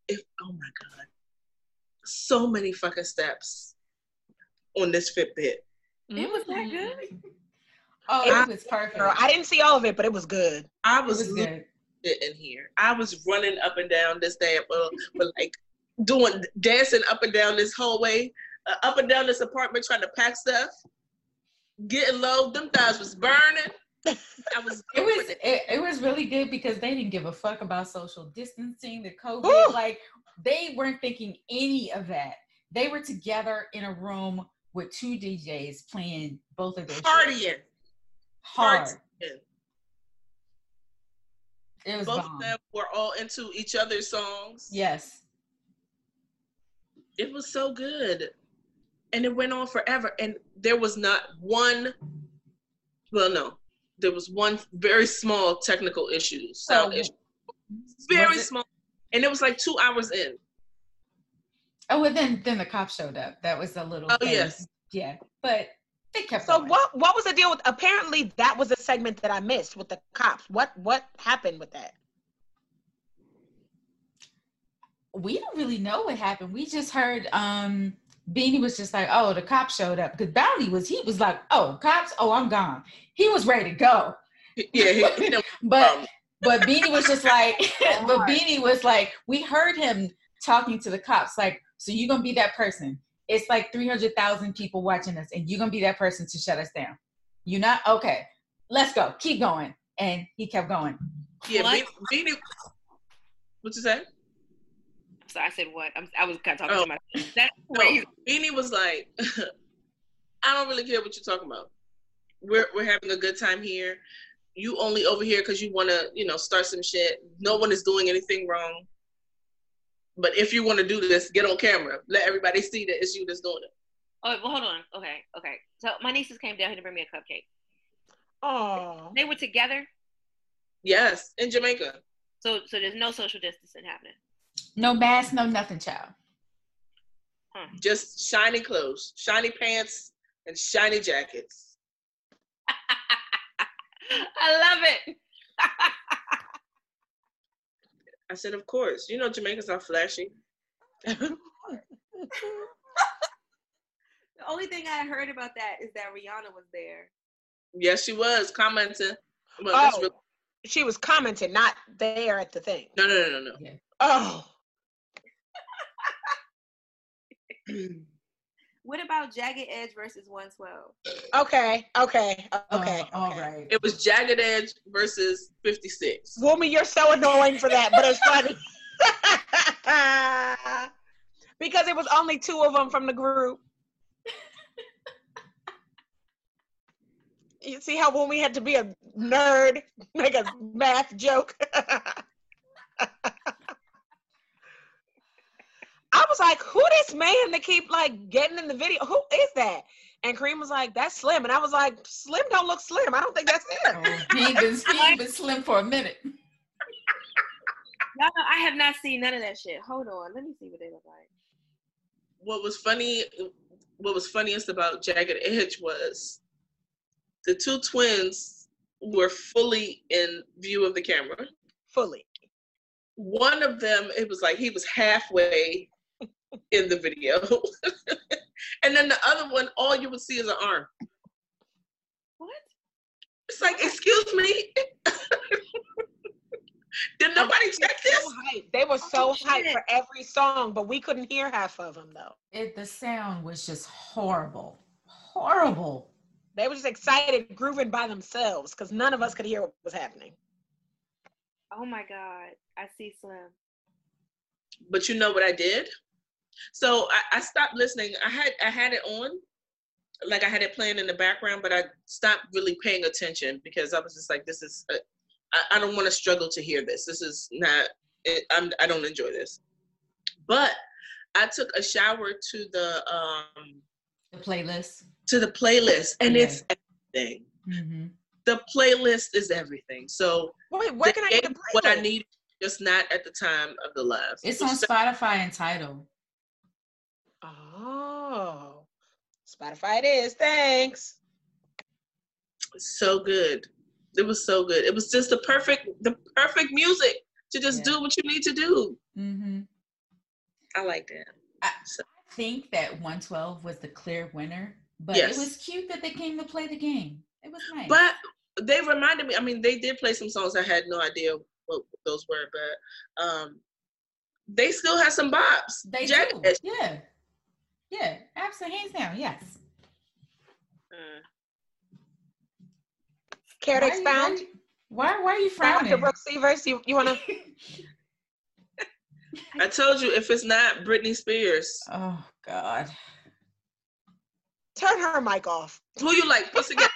if oh my God. So many fucking steps on this Fitbit. It was that good. Oh, It it was perfect. Girl, I didn't see all of it, but it was good. I it was, was good. it in here. I was running up and down this damn, uh, but like doing dancing up and down this hallway, Uh, up and down this apartment, trying to pack stuff, getting low. Them thighs was burning. I was. It was it, it was really good because they didn't give a fuck about social distancing, the COVID. Whew. Like they weren't thinking any of that. They were together in a room with two DJs playing both of their partying. hard. partying. It was Both bomb. of them were all into each other's songs. Yes. It was so good. And it went on forever. And there was not one, well, no, there was one very small technical issue, sound So, issue. Very it- small. And it was like two hours in. Oh, and then then the cops showed up. That was a little. Oh, thing. yes. Yeah, but they kept. So going. what what was the deal with apparently that was a segment that I missed with the cops. What what happened with that? we don't really know what happened. We just heard um Beenie was just like, oh, the cops showed up. Because Bounty was he was like, oh, cops, oh, I'm gone. He was ready to go. Yeah, he, he But but Beenie was just like, but Beenie was like, we heard him talking to the cops, like, so you're gonna be that person. It's like 300,000 people watching us, and you're gonna be that person to shut us down. You're not okay? Let's go. Keep going. And he kept going. yeah, Beenie, Beenie, what you say? So I said what? I'm, I was kind of talking Oh. to myself. That's No, crazy. Beenie was like, I don't really care what you're talking about. We're we're having a good time here. You only over here because you want to, you know, start some shit. No one is doing anything wrong. But if you want to do this, get on camera. Let everybody see that it's you that's doing it. Oh, well, hold on. Okay, okay. So my nieces came down here to bring me a cupcake. Oh, They were together, Yes, in Jamaica. so so there's no social distancing happening. No mask, no nothing, child. Hmm. Just shiny clothes, shiny pants, and shiny jackets. I love it. I said, of course. You know Jamaicans are flashy. The only thing I heard about that is that Rihanna was there. Yes, she was commenting. Well, Oh. real- she was commenting, not there at the thing. no, no, no, no, no. Oh, What about Jagged Edge versus 112? okay, okay, okay. Uh, all okay. right. It was Jagged Edge versus 56. Woman, you're so annoying for that, but it's funny. because it was only two of them from the group. You see how when we had to be a nerd, make a math joke? I was like, who this man that keep like getting in the video? Who is that? And Kareem was like, that's Slim. And I was like, Slim don't look slim. I don't think that's him. Oh, he been he been slim for a minute. Y'all I have not seen none of that shit. Hold on, let me see what they look like. What was funny, what was funniest about Jagged Edge was the two twins were fully in view of the camera. Fully. One of them, it was like he was halfway in the video. and then the other one, all you would see is an arm. What? It's like, excuse me. Did nobody check So this? hyped. They were so Oh, hyped for every song, but we couldn't hear half of them though. It, the sound was just horrible, horrible. They were just excited, grooving by themselves because none of us could hear what was happening. Oh my god, I see Slim. But you know what I did? So I, I stopped listening. I had I had it on, like I had it playing in the background, but I stopped really paying attention because I was just like, this is, uh, I, I don't want to struggle to hear this. This is not, it, I'm, I don't enjoy this. But I took a shower to the um The playlist. to the playlist, and Yeah. it's everything. Mm-hmm. The playlist is everything. So Wait, where can I get the me what I need, just not at the time of the live. It's on Spotify and Tidal. Oh, Spotify it is. Thanks. so good. It was so good. It was just the perfect, the perfect music to just Yeah. do what you need to do. Mm-hmm. I like that. I So- think that 112 was the clear winner, but Yes. it was cute that they came to play the game. It was nice. But they reminded me. I mean, they did play some songs. I had no idea what those were, but um, they still had some bops. they Jack- do. Yeah. Yeah. Absolutely. Hands down. Yes. Uh, Care to Why are you- Why, why are you Dr. frowning? Brooke Severs, you, you want to? I told you, if it's not Britney Spears, oh, God. Turn her mic off. who you like? Pussycat?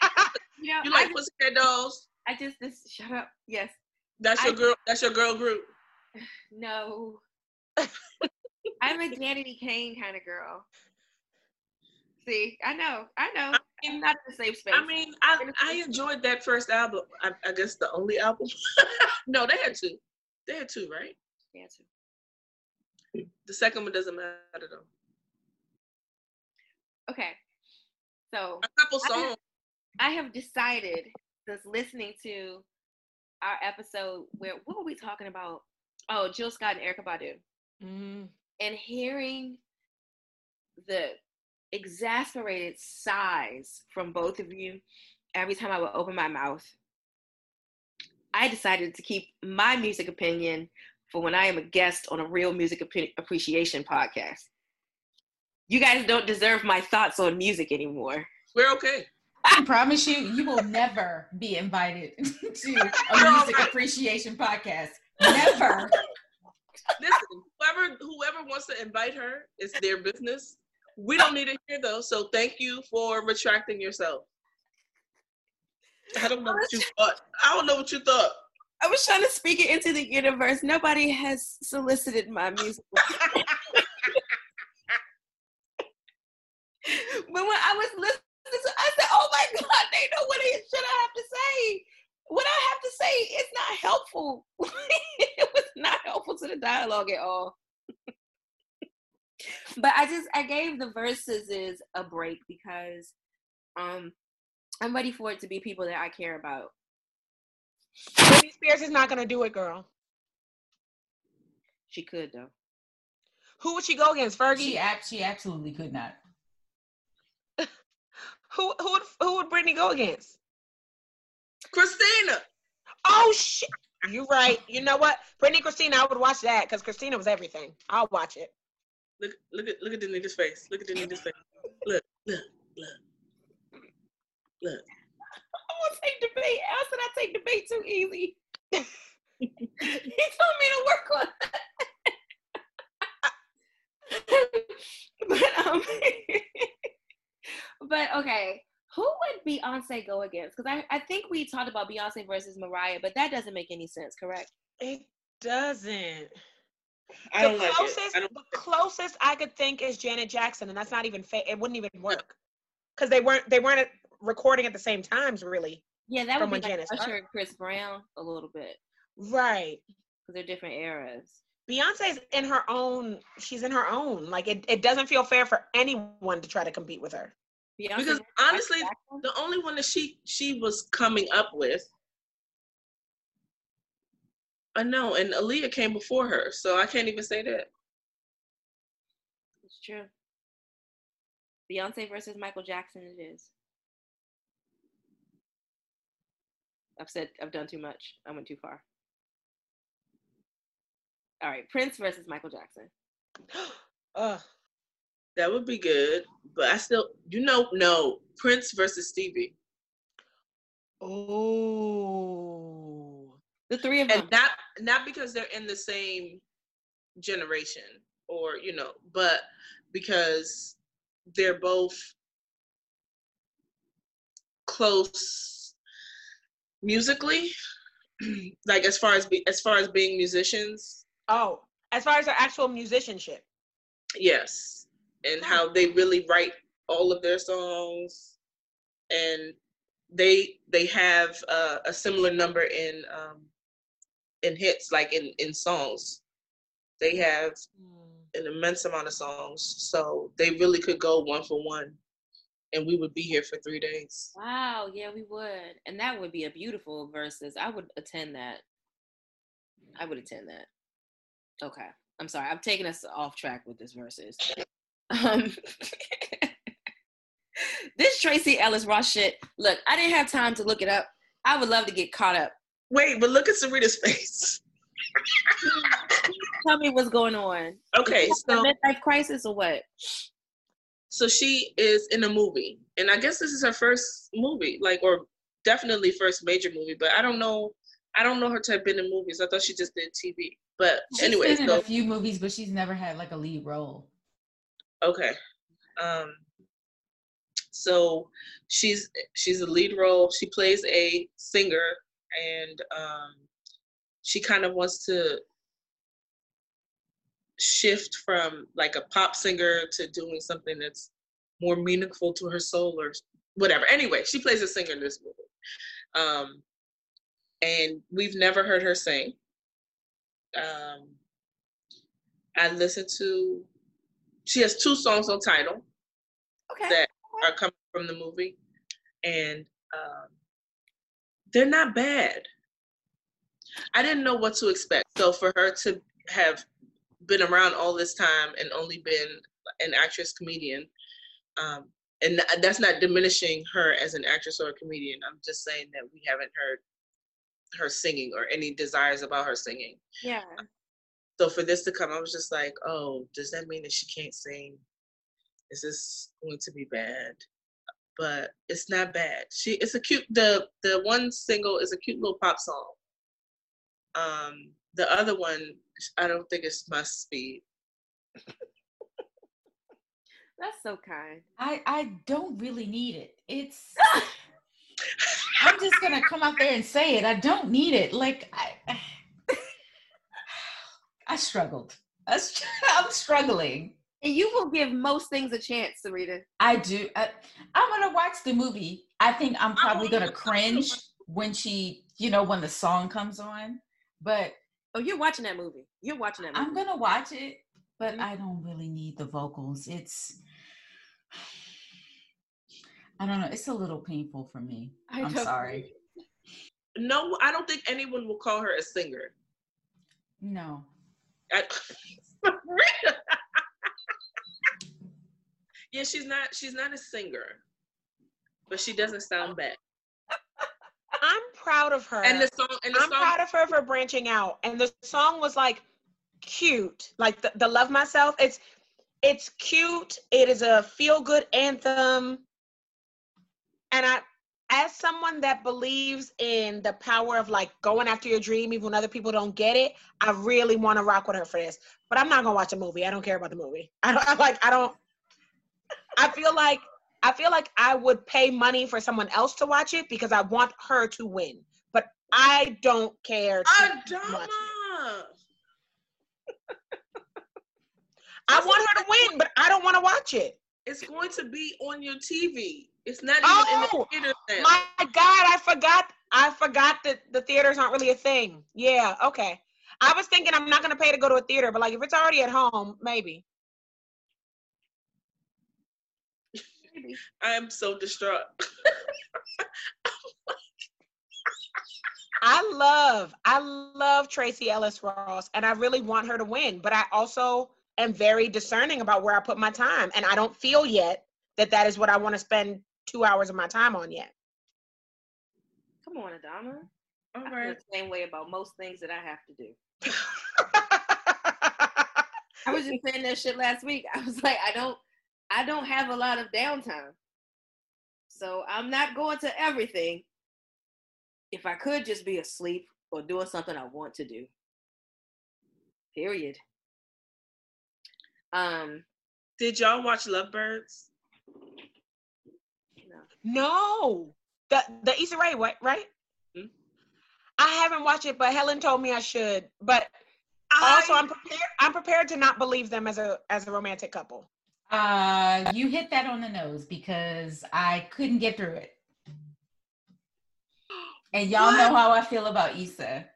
You know, You I, like Pussycat Dolls? I just this shut up. Yes. That's your I- girl. That's your girl group. No. I'm a Danity Kane kind of girl. See, I know, I know. I'm not in the safe space. I mean, I I enjoyed that first album. I, I guess the only album. no, they had two. They had two, right? yeah, too. The second one doesn't matter though. Okay. So A couple I have- songs. I have decided since listening to our episode where what were we talking about? Oh, Jill Scott and Erykah Badu. Mm. And hearing the exasperated sighs from both of you every time I would open my mouth, I decided to keep my music opinion for when I am a guest on a real music Appi- appreciation podcast. You guys don't deserve my thoughts on music anymore. We're okay. I promise you, you will never be invited to a music appreciation podcast. Never. Listen, whoever whoever wants to invite her, it's their business. We don't need it here though. So thank you for retracting yourself. I don't know what you thought. I don't know what you thought. I was trying to speak it into the universe. Nobody has solicited my music. but when I was listening to I said, oh my God, they know what it should I have to say. What I have to say is not helpful. it was not helpful to the dialogue at all. but I just I gave the verses is a break because um I'm ready for it to be people that I care about. Britney Spears is not gonna do it, girl. She could though. Who would she go against? Fergie. She, ab- she absolutely could not. Who who would who would Britney go against? Christina. Oh shit! You're right. You know what? Britney Christina, I would watch that because Christina was everything. I'll watch it. Look look at look at the nigga's face. Look at the nigga's face. Look, look, look. Look. I won't take debate. Al said I take debate too easy. he told me to work on that. but um, but okay, who would Beyonce go against? Because I, I think we talked about Beyonce versus Mariah, but that doesn't make any sense, correct? It doesn't. I the don't like closest, it. I don't the closest I could think is Janet Jackson, and that's not even fa- It wouldn't even work because they weren't they weren't recording at the same times, really. Yeah, that From would be when like Janet Usher started. and Chris Brown a little bit Right. because they're different eras. Beyonce's in her own. She's in her own. Like it, it doesn't feel fair for anyone to try to compete with her. Beyonce because honestly, the only one that she she was coming up with. I know, and Aaliyah came before her, so I can't even say that. It's true. Beyonce versus Michael Jackson it is. I've said I've done too much. I went too far. All right, Prince versus Michael Jackson. Ugh. That would be good, but I still, you know, no Prince versus Stevie, Oh. The three of them. and not not because they're in the same generation or you know, but because they're both close musically, like as far as be, as far as being musicians. Oh, as far as their actual musicianship. Yes, and how they really write all of their songs, and they they have uh, a similar number in um, in hits, like in in songs. They have an immense amount of songs, so they really could go one for one, and we would be here for three days. Wow, yeah, we would. And that would be a beautiful versus. I would attend that. I would attend that. Okay. I'm sorry. I'm taking us off track with this versus. Um This Tracee Ellis Ross shit. Look, I didn't have time to look it up. I would love to get caught up. Wait, but look at Sarita's face. Tell me what's going on. Okay, Is it a so midlife crisis or what? so she is in a movie, and I guess this is her first movie, like or definitely first major movie. But I don't know. I don't know her to have been in movies. I thought she just did TV. But She's anyway, been in so a few movies, but she's never had like a lead role. Okay. Um. So she's she's a lead role. She plays a singer, and um, she kind of wants to shift from like a pop singer to doing something that's more meaningful to her soul or whatever. Anyway, she plays a singer in this movie. Um, and we've never heard her sing. Um, I listened to, she has two songs on title Okay. that are coming from the movie, and um, they're not bad. I didn't know what to expect. So for her to have been around all this time and only been an actress comedian, um, and that's not diminishing her as an actress or a comedian. I'm just saying that we haven't heard her singing or any desires about her singing. Yeah. So for this to come, I was just like, oh, does that mean that she can't sing? Is this going to be bad? But it's not bad. She it's a cute the the one single is a cute little pop song. Um the other one I don't think it's my speed. That's so kind. I I don't really need it. It's I'm just gonna come out there and say it. I don't need it. Like I I struggled. I str- I'm struggling. And you will give most things a chance, Sarita. I do. Uh, I, I'm gonna watch the movie. I think I'm probably gonna cringe when she, you know, when the song comes on. But Oh, you're watching that movie. You're watching that movie. I'm gonna watch it. But mm-hmm. I don't really need the vocals. It's I don't know. It's a little painful for me. I I'm sorry. No, I don't think anyone will call her a singer. No. I, yeah, she's not she's not a singer. But she doesn't sound bad. I'm proud of her. And the song and the I'm song proud of her for branching out. And the song was like cute, like the, the Love Myself. It's it's cute. It is a feel good anthem. And I, as someone that believes in the power of like going after your dream, even when other people don't get it, I really want to rock with her for this. But I'm not gonna watch a movie. I don't care about the movie. I don't I like. I don't. I feel like I feel like I would pay money for someone else to watch it because I want her to win. But I don't care. much. Adama. I want her to win, but I don't want to watch it. It's going to be on your TV. It's not even in Oh, the theater now. My God, I forgot. I forgot that the theaters aren't really a thing. Yeah, okay. I was thinking I'm not gonna pay to go to a theater, but like if it's already at home, maybe. I am so distraught. I love, I love Tracee Ellis Ross, and I really want her to win. But I also am very discerning about where I put my time, and I don't feel yet that that is what I want to spend two hours of my time on yet. Come on, Adama. All I feel right. the same way about most things that I have to do. I was just saying that shit last week. I was like, I don't, I don't have a lot of downtime, so I'm not going to everything. If I could just be asleep or doing something I want to do. Period. Um, Did y'all watch Lovebirds? No. the the Issa Rae, what right? Hmm? I haven't watched it, but Helen told me I should. But Also, I'm prepared. I'm prepared to not believe them as a as a romantic couple. Uh, you hit that on the nose because I couldn't get through it. And y'all know how I feel about Issa.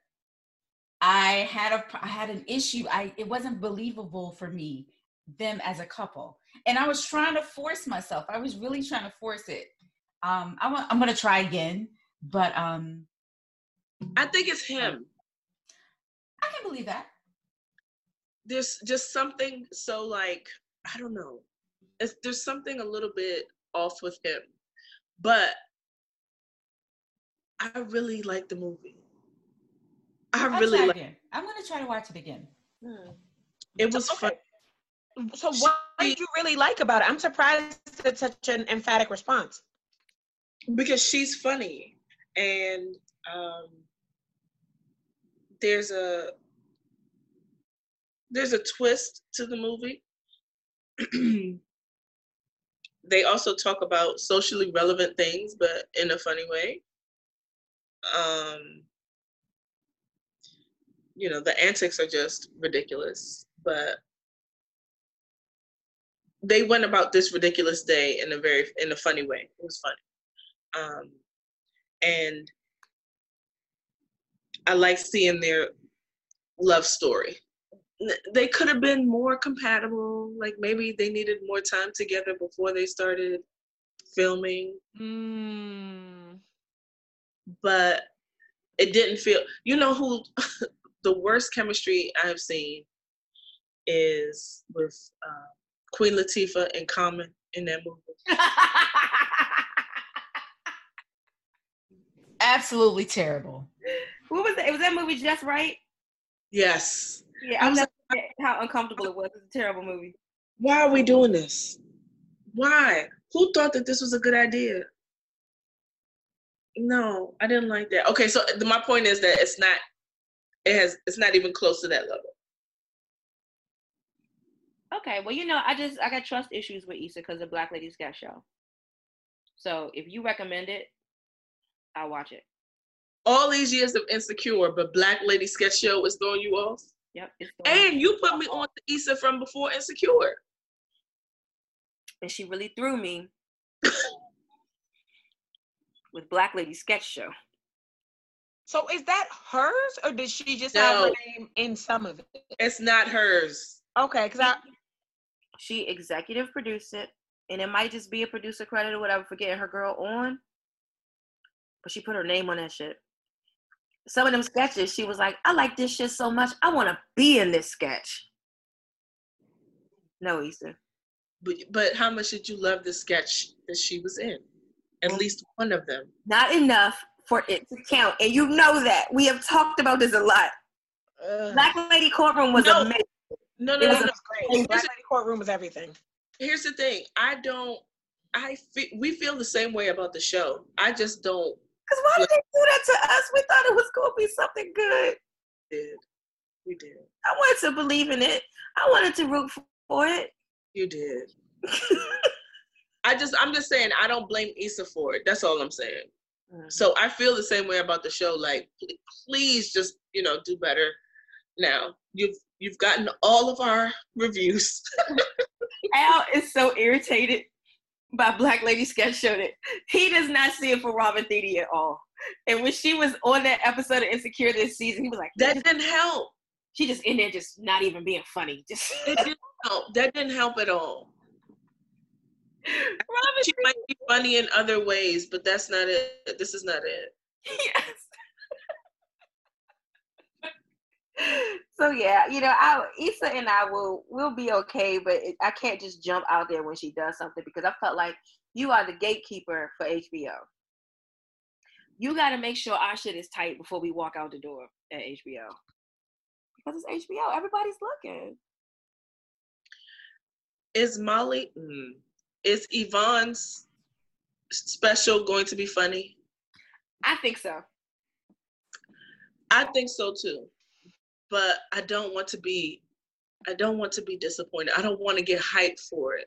I had a I had an issue. I it wasn't believable for me them as a couple, and I was trying to force myself. I was really trying to force it. Um, I want I'm gonna try again, but um, I think it's him. I can believe that. There's just something so like I don't know. It's, there's something a little bit off with him, but I really like the movie. I I'll really try like. again. I'm gonna try to watch it again. It was Okay. fun. So, what did you really like about it? I'm surprised it's such an emphatic response. Because she's funny. And um there's a there's a twist to the movie. They also talk about socially relevant things but in a funny way. Um you know the antics are just ridiculous but they went about this ridiculous day in a very in a funny way. It was funny um, and I like seeing their love story. They could have been more compatible. Like maybe they needed more time together before they started filming, Mm. but it didn't feel. You know who the worst chemistry I've seen is with uh, Queen Latifah and Common in that movie. Absolutely terrible. What was that? Was that movie just right? Yes. Yeah, I I was was how uncomfortable it was. It's a terrible movie. why are we doing this? Why? Who thought that this was a good idea? No, I didn't like that. Okay, so th- my point is that it's not. It has. It's not even close to that level. Okay, well, you know, I just I got trust issues with Issa because of Black Ladies Sketch Show. So if you recommend it, I'll watch it. All these years of insecure, but Black Lady Sketch Show is throwing you off. Yep, it's the one. And you put me on to Issa from before Insecure. and she really threw me with Black Lady Sketch Show. So, is that hers, or did she just have her name in some of it? It's not hers. Okay, because I She executive produced it, and it might just be a producer credit or whatever for getting her girl on. But she put her name on that shit. Some of them sketches, she was like, I like this shit so much, I want to be in this sketch. No, Issa. But but how much did you love the sketch that she was in? At mm. least one of them. Not enough for it to count. And you know that. We have talked about this a lot. Ugh. Black Lady Courtroom was No. amazing. No, It no, no, was no. a- great. Black Lady Courtroom was everything. here's the thing i don't i feel we feel the same way about the show i just don't Because why did they do that to us? We thought it was going to be something good. did. You did. I wanted to believe in it. I wanted to root for it. you did. I just i'm just saying i don't blame Issa for it. That's all i'm saying. Mm. So i feel the same way about the show like please just you know do better. Now you've you've gotten all of our reviews. Al is so irritated by Black Lady Sketch showed it. he does not see it for Robin Thede at all. And when she was on that episode of Insecure this season, he was like, that didn't help she just in there just not even being funny. Just it didn't help that didn't help at all Robin she might be funny in other ways but that's not it this is not it yes. so yeah, you know, I Issa and I will will be okay, but it, I can't just jump out there when she does something because I felt like you are the gatekeeper for HBO. You got to make sure our shit is tight before we walk out the door at HBO because it's HBO. Everybody's looking. is Molly mm, is Yvonne's special going to be funny? I think so. I think so too. But I don't want to be I don't want to be disappointed. I don't want to get hyped for it.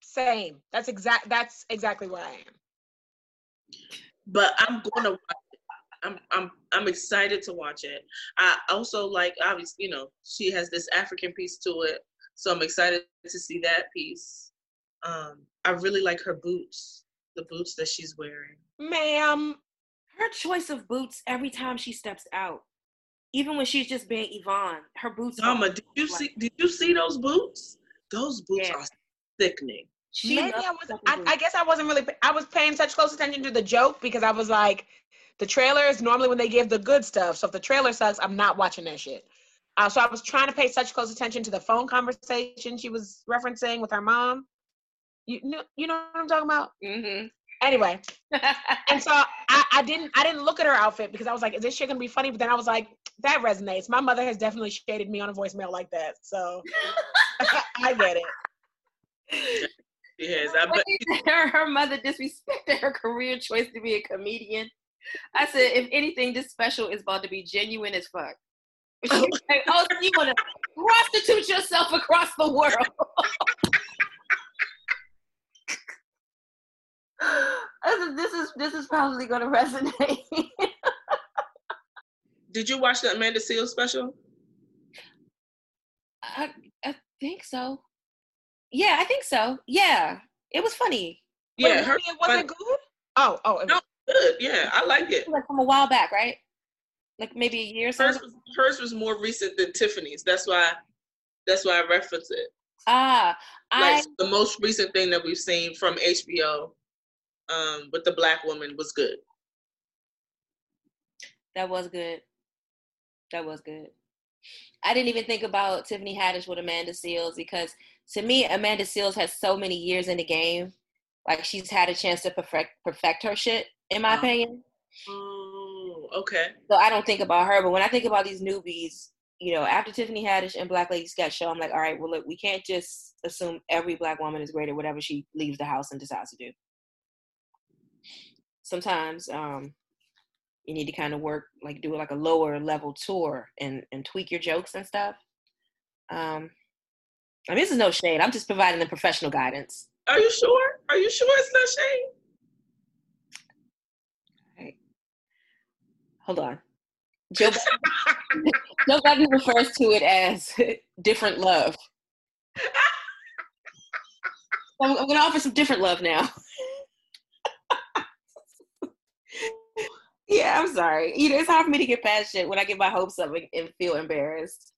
Same. That's exact. That's exactly where I am. But I'm gonna watch it. I'm I'm I'm excited to watch it. I also like obviously, you know, she has this African piece to it. So I'm excited to see that piece. Um, I really like her boots, the boots that she's wearing. Ma'am, Her choice of boots every time she steps out, even when she's just being Yvonne, her boots. are Dama, did you like- see did you see those boots? Those boots Yeah. are sickening. She maybe I was. I. I guess I wasn't really. I was paying such close attention to the joke because I was like, the trailer is normally when they give the good stuff. So if the trailer sucks, I'm not watching that shit. Uh, so I was trying to pay such close attention to the phone conversation she was referencing with her mom. You know, you know what I'm talking about. Mhm. Anyway, and so I, I didn't I didn't look at her outfit because I was like, is this shit gonna be funny? But then I was like, that resonates. My mother has definitely shaded me on a voicemail like that, so I get it. Yes, I bet her, her mother disrespected her career choice to be a comedian. I said, if anything, this special is about to be genuine as fuck. She like, oh, so you want to prostitute yourself across the world? I said, this is probably going to resonate. did you watch the Amanda Seales special? I, I think so. Yeah, I think so. Yeah, it was funny. Yeah, Wait, her it wasn't good. Oh, oh, it No. good. Yeah, I like it. Like from a while back, right? Like maybe a year or so. Hers was, hers was more recent than Tiffany's. That's why that's why I reference it. Ah, I the most recent thing that we've seen from HBO um with the black woman was good. That was good. That was good. I didn't even think about Tiffany Haddish with Amanda Seales because to me, Amanda Seales has so many years in the game. Like she's had a chance to perfect perfect her shit, in my Uh. opinion. Oh, okay. So I don't think about her. But when I think about these newbies, you know, after Tiffany Haddish and Black Lady Sketch Show, I'm like, all right, well, look, we can't just assume every black woman is great at whatever she leaves the house and decides to do. Sometimes um, you need to kind of work, like do like a lower level tour and and tweak your jokes and stuff. Um, I mean, this is no shade. I'm just providing the professional guidance. Are you sure? Are you sure it's not shade? Hold on. Joe, Joe Budden refers to it as different love. I'm, I'm going to offer some different love now. Yeah, I'm sorry. You know, it's hard for me to get past shit when I get my hopes up and, and feel embarrassed.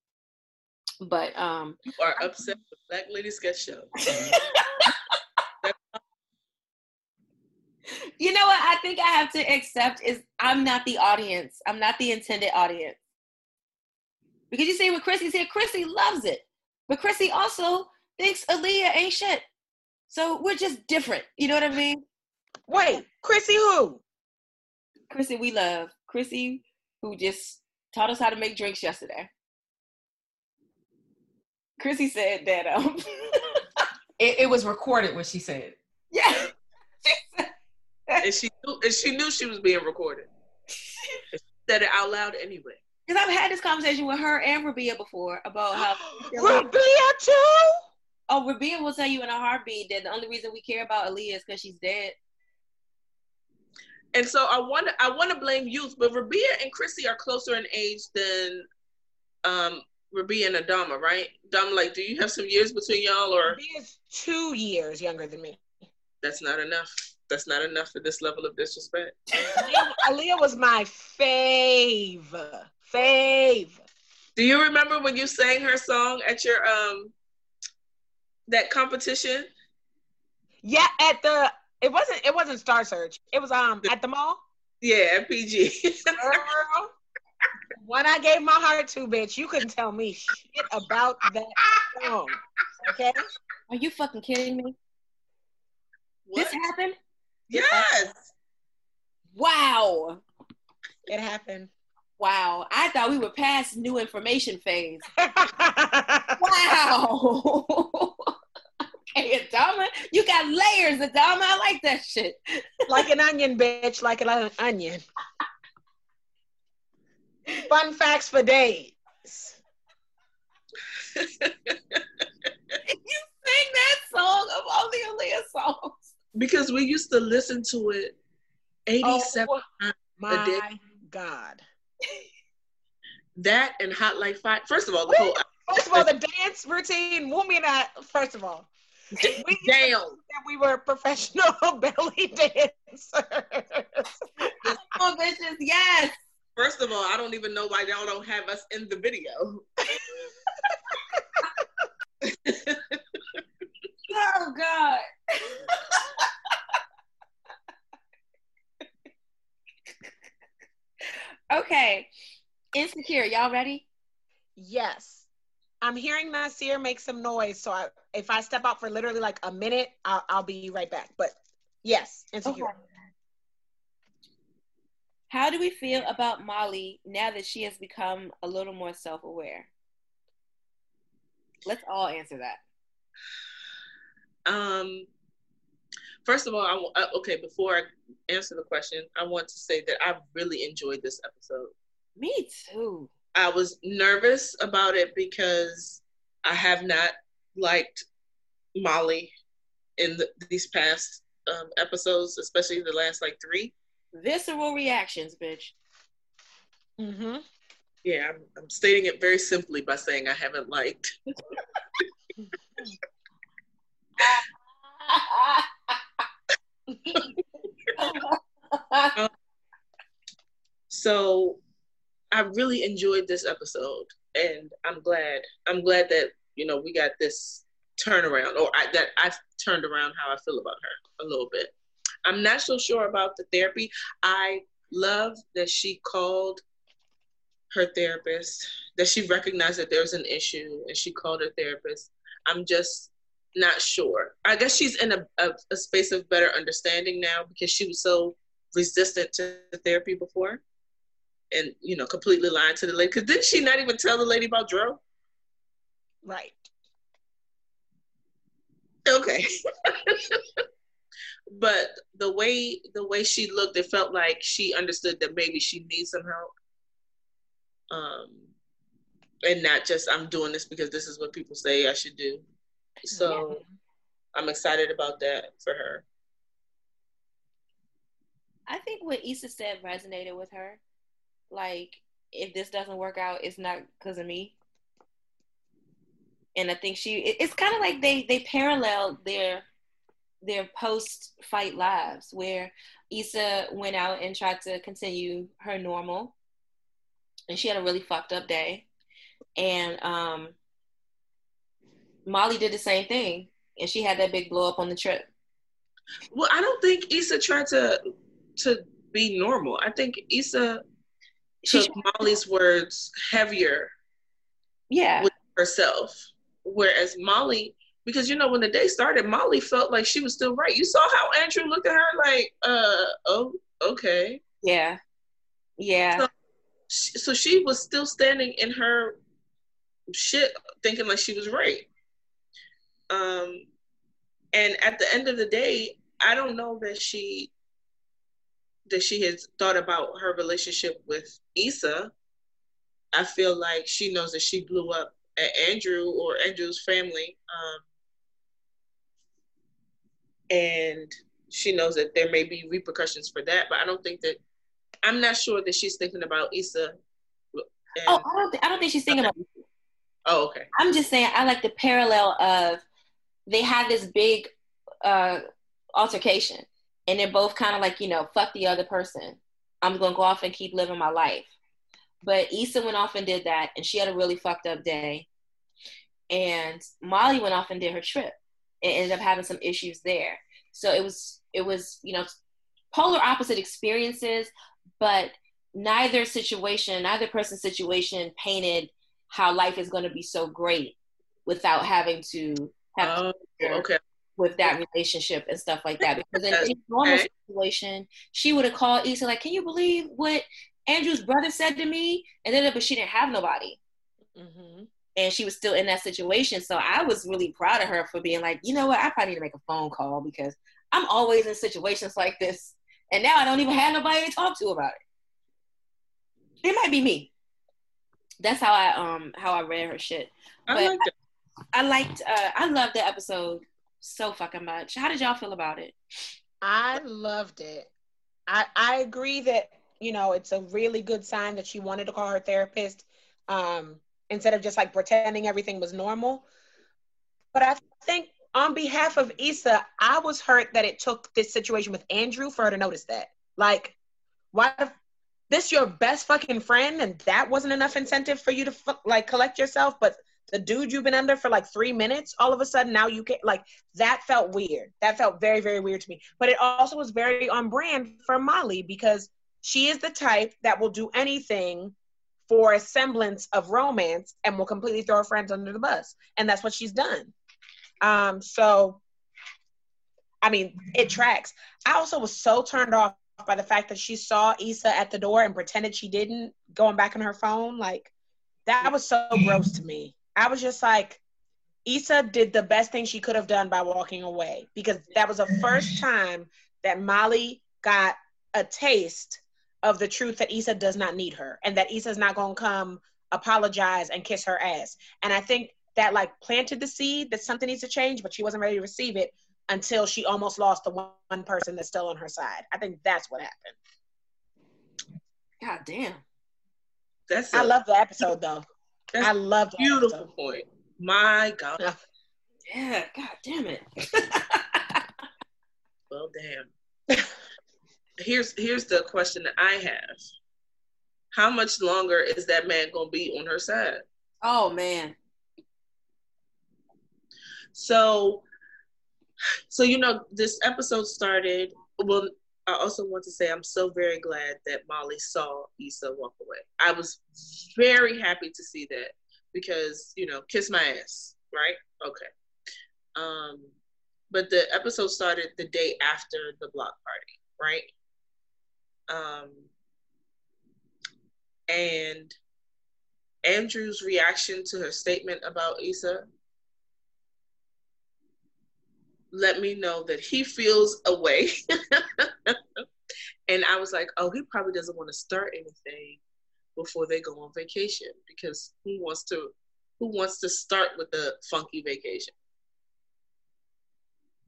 But um, You are upset with Black Lady Sketch Show. you know what I think I have to accept is I'm not the audience. I'm not the intended audience. Because you see what Chrissy's here, Chrissy loves it. But Chrissy also thinks Aaliyah ain't shit. So we're just different. You know what I mean? Wait, Chrissy who? Chrissy, we love. Chrissy, who just taught us how to make drinks yesterday. Chrissy said that um It, it was recorded what she said. yeah. and she knew and she knew she was being recorded. She said it out loud anyway. Because I've had this conversation with her and Rabia before about how Rabia too? Oh, Rabia will tell you in a heartbeat that the only reason we care about Aaliyah is because she's dead. And so I want to I want to blame youth, but Rabia and Chrissy are closer in age than um Rabia and Adama, right? Dom, like, do you have some years between y'all, or Rabia's two years younger than me. that's not enough? That's not enough for this level of disrespect. Aaliyah, Aaliyah was my fave. Fave. Do you remember when you sang her song at your um that competition? Yeah, at the it wasn't it wasn't Star Search. It was um at the mall. Yeah, at PG. Girl, when I gave my heart to, bitch, you couldn't tell me shit about that song. Okay? Are you fucking kidding me? This happened? Yes. Wow. It happened. Wow. I thought we were past new information phase. Wow. okay, Adama, you got layers, Adama. I like that shit. like an onion, bitch, like an onion. Fun facts for days. You sing that song of all the Aaliyah songs. because we used to listen to it 87 Oh, times. my God. That and Hot Like Fire. First of all, the whole First of all, the dance routine, Wumi and I, first of all, we Damn. that we were professional belly dancers. Oh, bitches, yes. First of all, I don't even know why y'all don't have us in the video. Oh God. okay. Insecure, y'all ready? yes. I'm hearing Nasir make some noise, so I, if I step out for literally like a minute, I'll, I'll be right back. But yes, insecure. Okay. How do we feel about Molly now that she has become a little more self aware? Let's all answer that. Um, first of all, I, uh, okay. Before I answer the question, I want to say that I really enjoyed this episode. Me too. I was nervous about it because I have not liked Molly in the, these past um, episodes, especially the last like three. Visceral reactions, bitch. Mm-hmm. Yeah, I'm, I'm stating it very simply by saying I haven't liked. So I really enjoyed this episode, and I'm glad. I'm glad that you know we got this turnaround, or I, that I've turned around how I feel about her a little bit. I'm not so sure about the therapy. I love that she called her therapist, that she recognized that there was an issue, and she called her therapist. I'm just not sure. I guess she's in a, a, a space of better understanding now because she was so resistant to therapy before and you know completely lying to the lady because didn't she not even tell the lady about Dro? Right. Okay. but the way the way she looked, it felt like she understood that maybe she needs some help. Um and not just I'm doing this because this is what people say I should do. So I'm excited about that for her. I think what Issa said resonated with her. Like, if this doesn't work out, it's not because of me. And I think she it- it's kind of like they they paralleled their their post fight lives where Issa went out and tried to continue her normal and she had a really fucked up day. And um Molly did the same thing and she had that big blow up on the trip. Well, I don't think Issa tried to to be normal. I think Issa took Molly's words heavier Yeah. with herself. Whereas Molly, because you know, when the day started, Molly felt like she was still right. You saw how Andrew looked at her like, uh, oh, okay. Yeah. Yeah. So, so she was still standing in her shit, thinking like she was right. Um, and at the end of the day, I don't know that she that she has thought about her relationship with Issa. I feel like she knows that she blew up at Andrew or Andrew's family, um, and she knows that there may be repercussions for that. But I don't think that I'm not sure that she's thinking about Issa. And, Oh, I don't, th- I don't think she's thinking about. oh, okay. I'm just saying, I like the parallel of they had this big uh, altercation, and they're both kind of like, you know, fuck the other person. I'm gonna go off and keep living my life. But Issa went off and did that, and she had a really fucked up day. And Molly went off and did her trip, and ended up having some issues there. So it was, it was, you know, polar opposite experiences, but neither situation, neither person's situation painted how life is going to be so great without having to have Oh, okay. With that relationship and stuff like that. Because in any normal situation, she would have called Issa like, "Can you believe what Andrew's brother said to me?" And then, but she didn't have nobody, Mm-hmm. and she was still in that situation. So I was really proud of her for being like, you know what, I probably need to make a phone call because I'm always in situations like this, and now I don't even have nobody to talk to about it. It might be me. That's how I um how I read her shit. I But- like that. I liked uh I loved the episode so fucking much. How did y'all feel about it? I loved it. I I agree that you know, it's a really good sign that she wanted to call her therapist um, instead of just like pretending everything was normal. But I think on behalf of Issa, I was hurt that it took this situation with Andrew for her to notice that. Like, why this your best fucking friend and that wasn't enough incentive for you to like collect yourself, but the dude you've been under for like three minutes, all of a sudden now you can like that felt weird. That felt very, very weird to me. But it also was very on brand for Molly because she is the type that will do anything for a semblance of romance and will completely throw her friends under the bus. And that's what she's done. Um, so I mean, it tracks. I also was so turned off by the fact that she saw Issa at the door and pretended she didn't, going back on her phone. Like, that was so gross to me. I was just like, Issa did the best thing she could have done by walking away because that was the first time that Molly got a taste of the truth that Issa does not need her and that Issa's not going to come apologize and kiss her ass. And I think that like planted the seed that something needs to change, but she wasn't ready to receive it until she almost lost the one person that's still on her side. I think that's what happened. God damn. That's I love the episode though. I love that beautiful point. My God. Yeah, God damn it. well, damn. here's here's the question that I have. How much longer is that man gonna be on her side? Oh man. So so you know this episode started well I also want to say I'm so very glad that Molly saw Issa walk away. I was very happy to see that because, you know, kiss my ass, right? Okay. Um, but the episode started the day after the block party, right? Um, and Andrew's reaction to her statement about Issa let me know that he feels away. and I was like, oh, he probably doesn't want to start anything before they go on vacation because who wants to who wants to start with a funky vacation?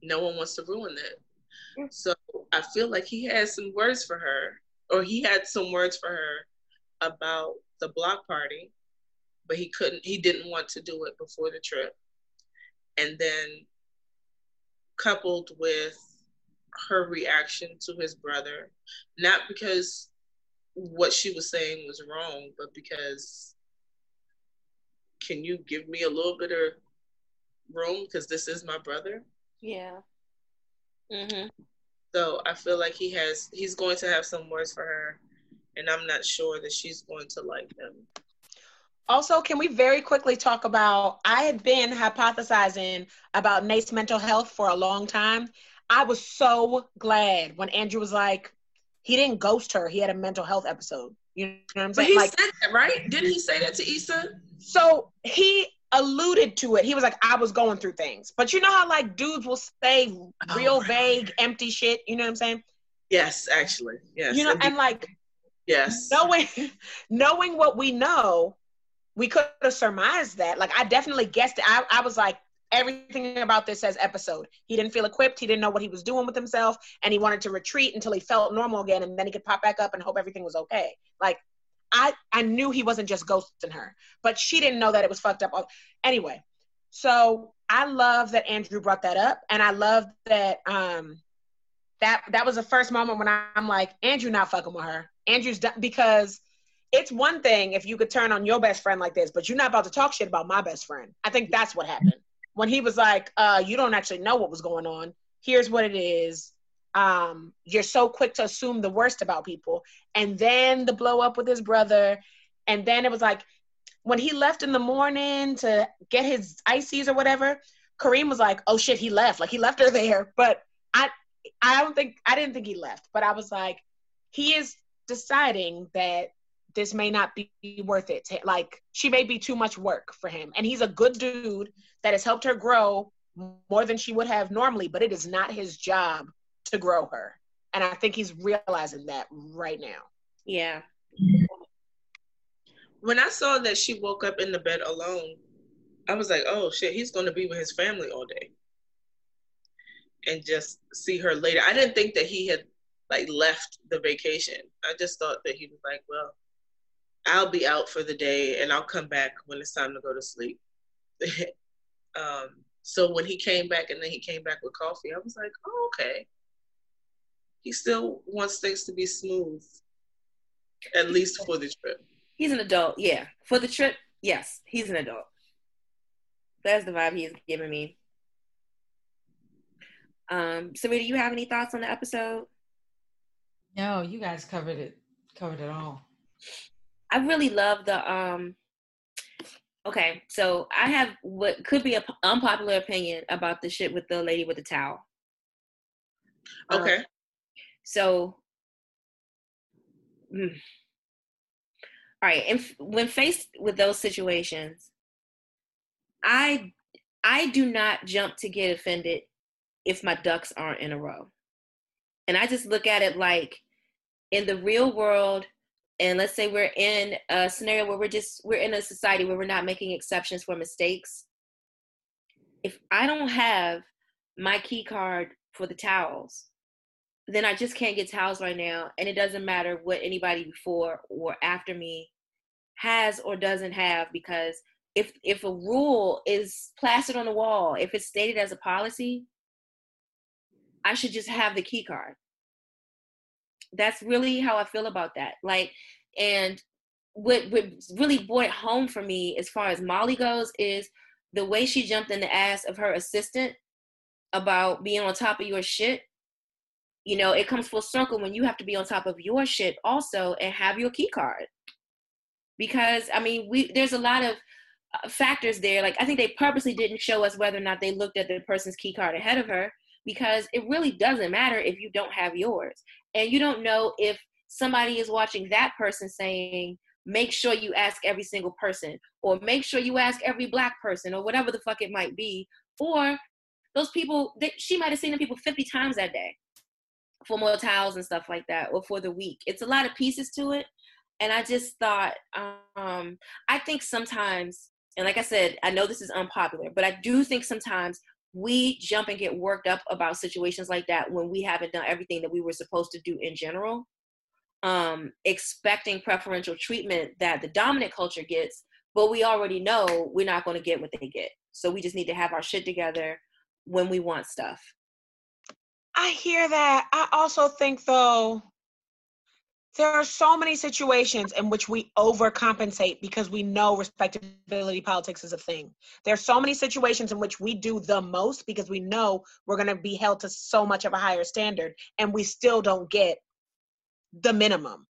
No one wants to ruin that. So I feel like he had some words for her, or he had some words for her about the block party, but he couldn't, he didn't want to do it before the trip. And then coupled with her reaction to his brother, not because what she was saying was wrong, but because can you give me a little bit of room because this is my brother? Yeah. Mm-hmm. So I feel like he has he's going to have some words for her, and I'm not sure that she's going to like them. Also, can we very quickly talk about? I had been hypothesizing about Nate's mental health for a long time. I was so glad when Andrew was like, he didn't ghost her. He had a mental health episode. You know what I'm saying? But he like, said that, right? Didn't he say that to Issa? So he alluded to it. He was like, I was going through things. But you know how like dudes will say oh, real oh, vague, empty shit. You know what I'm saying? Yes, actually. Yes. You know, and like yes. Knowing knowing what we know, we could have surmised that. Like I definitely guessed it. I, I was like, everything about this says episode. He didn't feel equipped. He didn't know what he was doing with himself, and he wanted to retreat until he felt normal again, and then he could pop back up and hope everything was okay. Like I, I knew he wasn't just ghosting her, but she didn't know that it was fucked up. Anyway, so I love that Andrew brought that up, and I love that um that that was the first moment when I'm like, Andrew not fucking with her. Andrew's done because it's one thing if you could turn on your best friend like this, but you're not about to talk shit about my best friend. I think that's what happened. When he was like, uh, you don't actually know what was going on. Here's what it is. Um, you're so quick to assume the worst about people. And then the blow up with his brother. And then it was like when he left in the morning to get his ices or whatever, Kareem was like, oh shit, he left. Like he left her there. But I I don't think I didn't think he left, but I was like, he is deciding that this may not be worth it. To, like she may be too much work for him. And he's a good dude that has helped her grow more than she would have normally, but it is not his job to grow her. And I think he's realizing that right now. Yeah. When I saw that she woke up in the bed alone, I was like, oh shit, he's going to be with his family all day and just see her later. I didn't think that he had like left the vacation. I just thought that he was like, well, I'll be out for the day and I'll come back when it's time to go to sleep. um, so when he came back and then he came back with coffee, I was like, oh, okay. He still wants things to be smooth, at least for the trip. He's an adult, yeah. For the trip, yes, he's an adult. That's the vibe he's giving me. Um, Sarita, do you have any thoughts on the episode? No, you guys covered it. Covered it all. I really love the um okay, so I have what could be an unpopular opinion about the shit with the lady with the towel. Okay. Um, so mm, all right, and when faced with those situations, I I do not jump to get offended if my ducks aren't in a row. And I just look at it like in the real world, and let's say we're in a scenario where we're just we're in a society where we're not making exceptions for mistakes. If i don't have my key card for the towels then i just can't get towels right now. And it doesn't matter what anybody before or after me has or doesn't have because if if a rule is plastered on the wall if it's stated as a policy i should just have the key card that's really how I feel about that. Like, and what what really brought home for me as far as Molly goes is the way she jumped in the ass of her assistant about being on top of your shit. You know, it comes full circle when you have to be on top of your shit also and have your key card. Because I mean, we there's a lot of uh, factors there. Like I think they purposely didn't show us whether or not they looked at the person's key card ahead of her because it really doesn't matter if you don't have yours. And you don't know if somebody is watching that person saying make sure you ask every single person or make sure you ask every black person or whatever the fuck it might be. Or those people that she might have seen the people 50 times that day for more towels and stuff like that or for the week. It's a lot of pieces to it. And i just thought um i think sometimes and like i said i know this is unpopular but i do think sometimes we jump and get worked up about situations like that when we haven't done everything that we were supposed to do in general. Um expecting preferential treatment that the dominant culture gets but we already know we're not going to get what they get. So we just need to have our shit together when we want stuff. I hear that. I also think though there are so many situations in which we overcompensate because we know respectability politics is a thing. There are so many situations in which we do the most because we know we're going to be held to so much of a higher standard and we still don't get the minimum.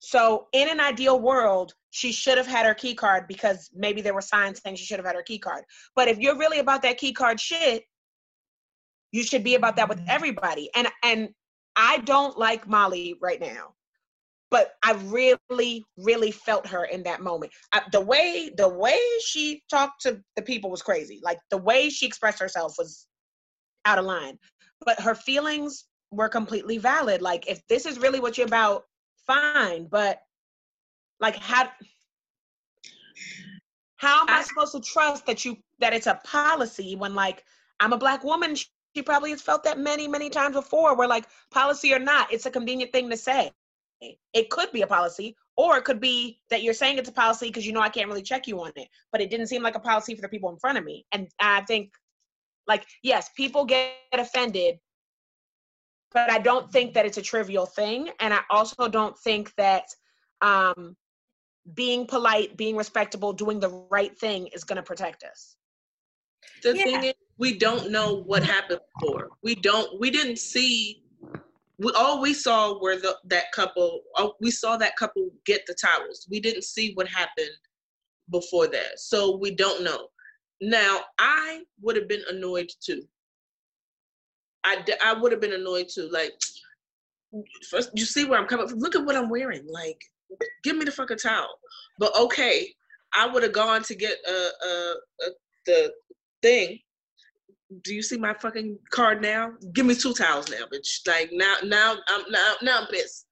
So, in an ideal world, she should have had her key card because maybe there were signs saying she should have had her key card. But if you're really about that key card shit, you should be about that with everybody. And and I don't like Molly right now but I really, really felt her in that moment. I, the way the way she talked to the people was crazy. Like the way she expressed herself was out of line. But her feelings were completely valid. Like if this is really what you're about, fine. But like how how am I, I supposed to trust that you that it's a policy when like I'm a black woman? She probably has felt that many, many times before. Where like policy or not, it's a convenient thing to say. It could be a policy, or it could be that you're saying it's a policy because you know I can't really check you on it, but it didn't seem like a policy for the people in front of me. And I think, like, yes, people get offended, but I don't think that it's a trivial thing. And I also don't think that um, being polite, being respectable, doing the right thing is going to protect us. The yeah. thing is, we don't know what happened before. We don't. We didn't see we all we saw were the that couple we saw that couple get the towels. We didn't see what happened before that so we don't know. Now i would have been annoyed too. I i would have been annoyed too like first you see where i'm coming from look at what i'm wearing like give me the fucking towel. But okay i would have gone to get a, a, a the thing do you see my fucking card now? Give me two towels now, bitch. Like now, now I'm now now I'm pissed,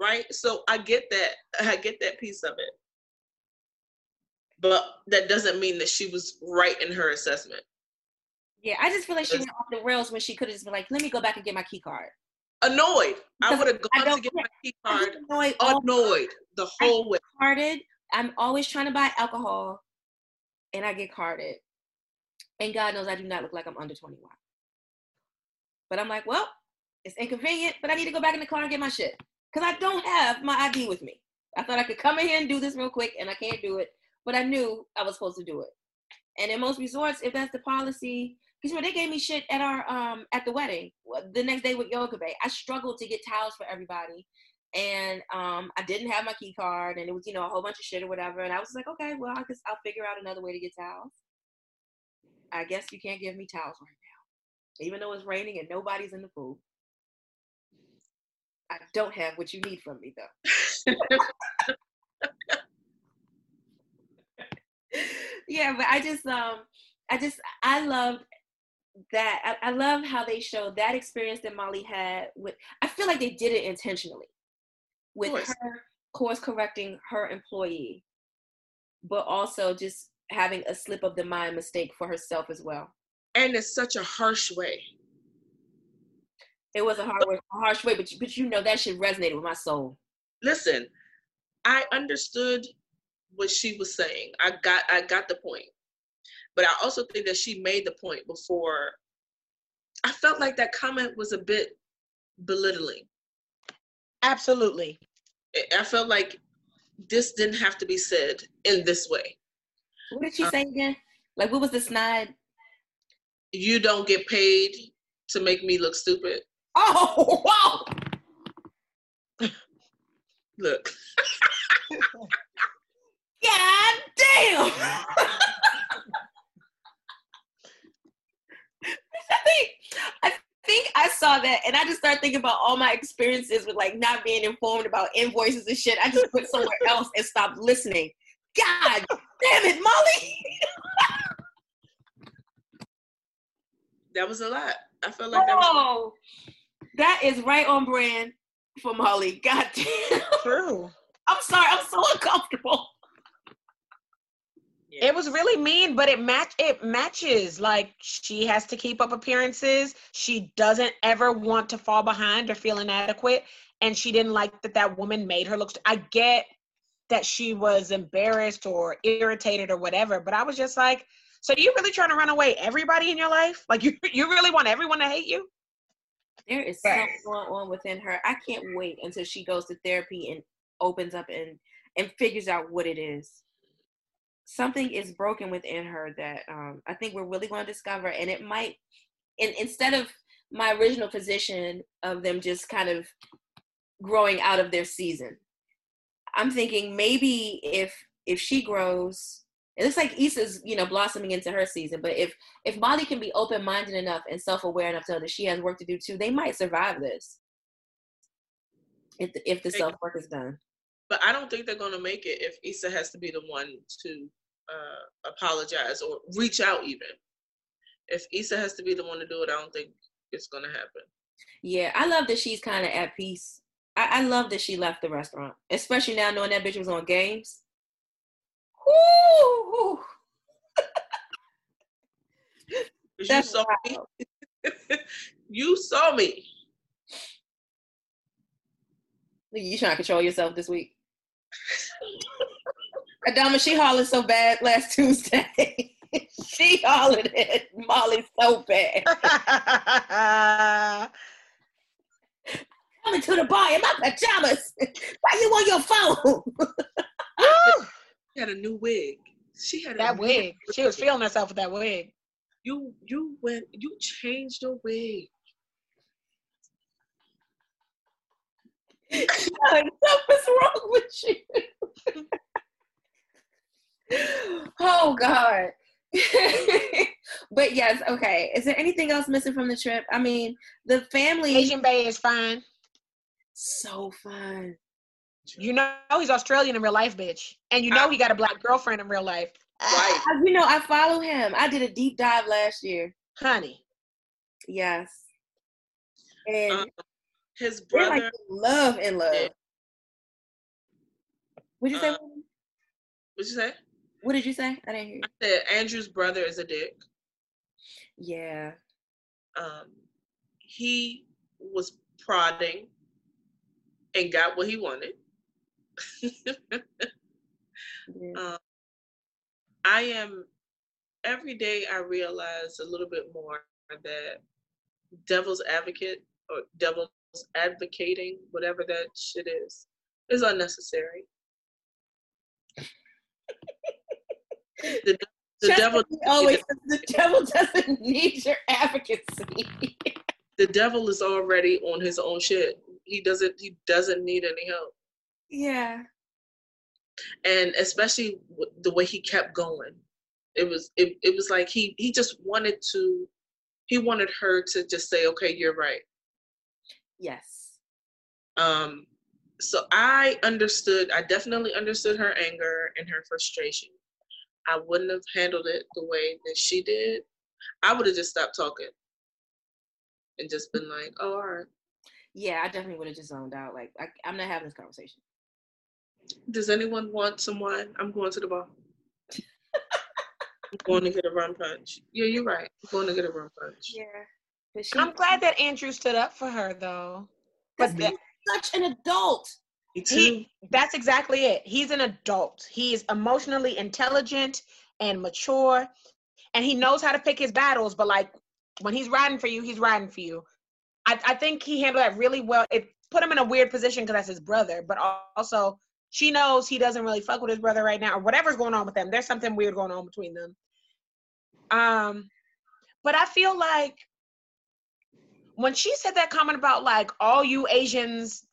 right? So I get that. I get that piece of it, but that doesn't mean that she was right in her assessment. Yeah, I just feel like she went off the rails when she could have just been like, "Let me go back and get my key card." Annoyed. I would have gone to get my key card. annoyed Annoyed the whole way. carded. I'm always trying to buy alcohol, and I get carded. And God knows I do not look like I'm under 21. But I'm like, well, it's inconvenient, but I need to go back in the car and get my shit because I don't have my ID with me. I thought I could come in here and do this real quick, and I can't do it. But I knew I was supposed to do it. And in most resorts, if that's the policy, because when they gave me shit at our um at the wedding the next day with Yoga Bay, I struggled to get towels for everybody, and um I didn't have my key card, and it was you know a whole bunch of shit or whatever. And I was like, okay, well I guess I'll figure out another way to get towels. I guess you can't give me towels right now, even though it's raining and nobody's in the pool. I don't have what you need from me though. yeah, but I just um I just I loved that. I, I love how they showed that experience that Molly had with I feel like they did it intentionally with her course correcting her employee, but also just having a slip of the mind mistake for herself as well. And it's such a harsh way. It was a hard way, a harsh way, but you, but you know that shit resonated with my soul. Listen, I understood what she was saying. I got I got the point. But I also think that she made the point before I felt like that comment was a bit belittling. Absolutely. I- I felt like this didn't have to be said in this way. What did she say again? Like what was the snide? You don't get paid to make me look stupid. Oh wow! Look, God damn! I think I think I saw that, and I just started thinking about all my experiences with like not being informed about invoices and shit. I just went somewhere else and stopped listening. God damn it, Molly! that was a lot. I felt like that was Oh, that is right on brand for Molly. God damn! True. I'm sorry, I'm so uncomfortable. It was really mean, but it match it matches. Like she has to keep up appearances. She doesn't ever want to fall behind or feel inadequate, and she didn't like that that woman made her look. I get that she was embarrassed or irritated or whatever, but I was just like, so you really trying to run away everybody in your life? Like you you really want everyone to hate you? There is something going on within her. I can't wait until she goes to therapy and opens up and and figures out what it is. Something is broken within her that um, I think we're really going to discover, and it might. And instead of my original position of them just kind of growing out of their season, I'm thinking maybe if if she grows, it looks like Issa's you know blossoming into her season. But if if Molly can be open minded enough and self aware enough to know that she has work to do too, they might survive this. If the, if the self work is done. but I don't think they're gonna make it if Issa has to be the one to uh, apologize or reach out even. If Issa has to be the one to do it, I don't think it's gonna happen. Yeah, I love that she's kind of at peace. I, I love that she left the restaurant, especially now knowing that bitch was on games. Woo! you saw me. you saw me. You trying to control yourself this week? Adama, she hollered so bad last Tuesday. she hollered at Molly so bad. Coming to the bar in my pajamas. Why you on your phone? She had a new wig. She had a that new wig. She was feeling herself with that wig. You you went you changed your wig. Something's wrong with you. oh God. but yes, okay. Is there anything else missing from the trip? I mean, the family Asian Bay is fine. So fun. You know he's Australian in real life, bitch. And you know he got a black girlfriend in real life. Right. I- you know, I follow him. I did a deep dive last year. Honey. Yes. And Um, His brother like love in love. Yeah. What'd you say? Uh, what'd you say? what did you say? I didn't hear you. I said Andrew's brother is a dick. Yeah. Um he was prodding and got what he wanted. um, I am every day I realize a little bit more that devil's advocate or devil's advocating, whatever that shit is, is unnecessary. the, the devil always the devil doesn't need your advocacy. the devil is already on his own shit. He doesn't he doesn't need any help. Yeah. And especially the way he kept going. It was it, it was like he he just wanted to he wanted her to just say, okay, you're right. Yes. Um, so I understood, I definitely understood her anger and her frustration. I wouldn't have handled it the way that she did. I would have just stopped talking and just been like, oh, all right. Yeah, I definitely would have just zoned out. Like, I, I'm not having this conversation. Does anyone want some wine? I'm going to the bar. I'm going to get a rum punch. Yeah, you're right. I'm going to get a rum punch. Yeah. She, I'm glad that Andrew stood up for her though. But that, such an adult. He, that's exactly it. He's an adult. He is emotionally intelligent and mature, and he knows how to pick his battles. But like when he's riding for you, he's riding for you. I, I think he handled that really well. It put him in a weird position because that's his brother, but also she knows he doesn't really fuck with his brother right now, or whatever's going on with them. There's something weird going on between them. Um, but I feel like when she said that comment about like all you Asians,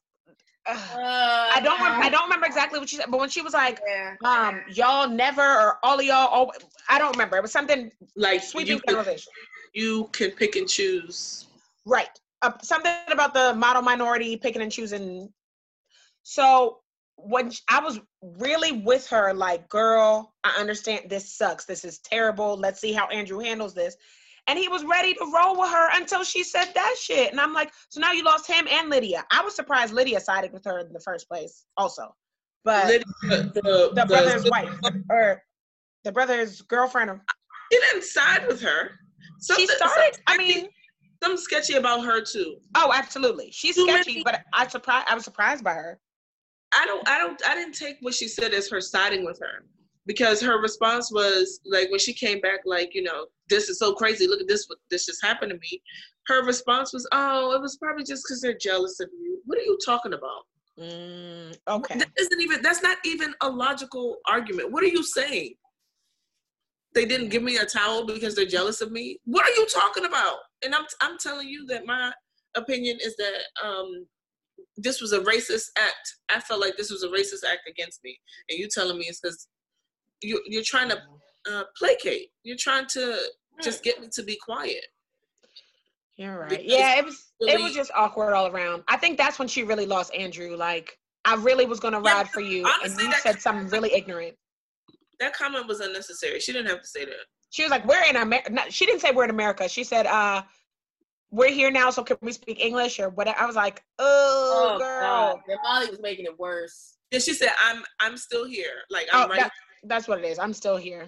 uh, I don't remember, I don't remember exactly what she said, but when she was like, yeah. um, y'all never or all of y'all, all, I don't remember. It was something like sweeping generalization. You can pick and choose, right? Uh, something about the model minority picking and choosing. So when I was really with her, like, girl, I understand this sucks. This is terrible. Let's see how Andrew handles this. And he was ready to roll with her until she said that shit. And I'm like, so now you lost him and Lydia. I was surprised Lydia sided with her in the first place, also. But Lydia, the, the, the, brother's the, wife or the brother's girlfriend. Or, he didn't side with her. Something, she started. I mean, something sketchy about her too. Oh, absolutely. She's Too sketchy, many, but I surprised. I was surprised by her. I don't I don't I didn't take what she said as her siding with her because her response was like when she came back like you know this is so crazy look at this what this just happened to me her response was oh it was probably just because they're jealous of you what are you talking about mm, okay that isn't even that's not even a logical argument what are you saying they didn't give me a towel because they're jealous of me what are you talking about and i'm i'm telling you that my opinion is that um this was a racist act. I felt like this was a racist act against me, and you telling me it's because you you're trying to uh, placate. You're trying to just get me to be quiet. You're right. Because yeah, it was really, it was just awkward all around. I think that's when she really lost Andrew. Like I really was gonna ride yeah, for you, honestly, and you said something really ignorant. That comment was unnecessary. She didn't have to say that. She was like, "We're in America." She didn't say we're in America. She said, "Uh, we're here now, so can we speak English or whatever? I was like, oh, oh girl. God. Molly was making it worse. And she said, I'm I'm still here. Like I'm oh, right. That, that's what it is. I'm still here.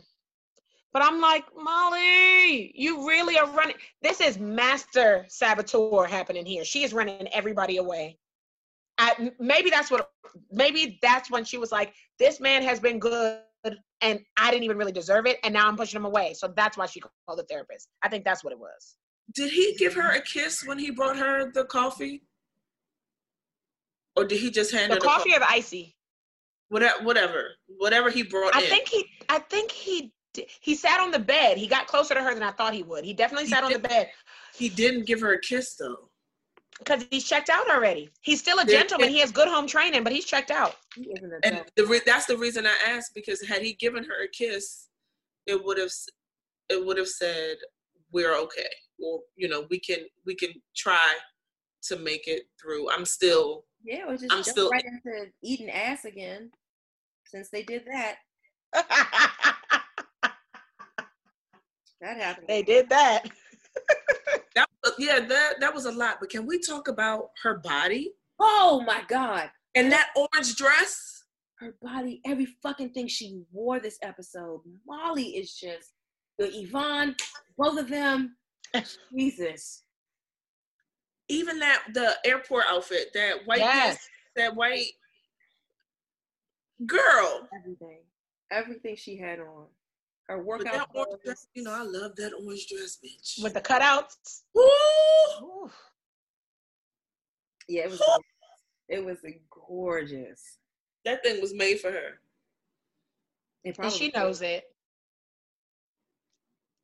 But I'm like, Molly, you really are running. This is master saboteur happening here. She is running everybody away. I, maybe that's what. Maybe that's when she was like, "This man has been good, and I didn't even really deserve it, and now I'm pushing him away." So that's why she called the therapist. I think that's what it was. Did he give her a kiss when he brought her the coffee? Or did he just hand the her the coffee or the icy? Whatever, whatever, whatever he brought. I in. think he. I think he. He sat on the bed. He got closer to her than I thought he would. He definitely he sat on the bed. He didn't give her a kiss though. Because he's checked out already. He's still a gentleman. He has good home training, but he's checked out. And the re- that's the reason I asked because had he given her a kiss, it would have it would have said we're okay or you know we can we can try to make it through i'm still yeah we're just i'm still right into eating ass again since they did that that happened they did that that yeah that that was a lot but can we talk about her body oh my god and that orange dress her body every fucking thing she wore this episode molly is just the yvonne both of them Jesus. even that the airport outfit, that white Yes. dress, that white girl. Everything. Everything she had on. Her But workout. that orange dress, you know, I love that orange dress, bitch. With the cutouts. Woo! Ooh. Yeah, it was. it was gorgeous. That thing was made for her. It And she probably- knows it.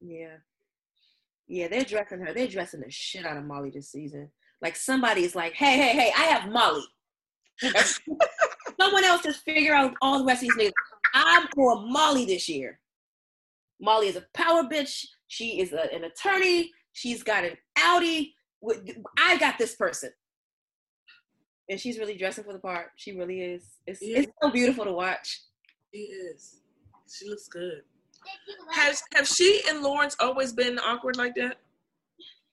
Yeah. Yeah, they're dressing her. They're dressing the shit out of Molly this season. Like somebody's like, hey, hey, hey, I have Molly. Someone else just figure out all the rest of these niggas. I'm for Molly this year. Molly is a power bitch. She is a- an attorney. She's got an Audi. I got this person. And she's really dressing for the part. She really is. It's, Yeah. it's so beautiful to watch. She is. She looks good. Has have she and Lawrence always been awkward like that?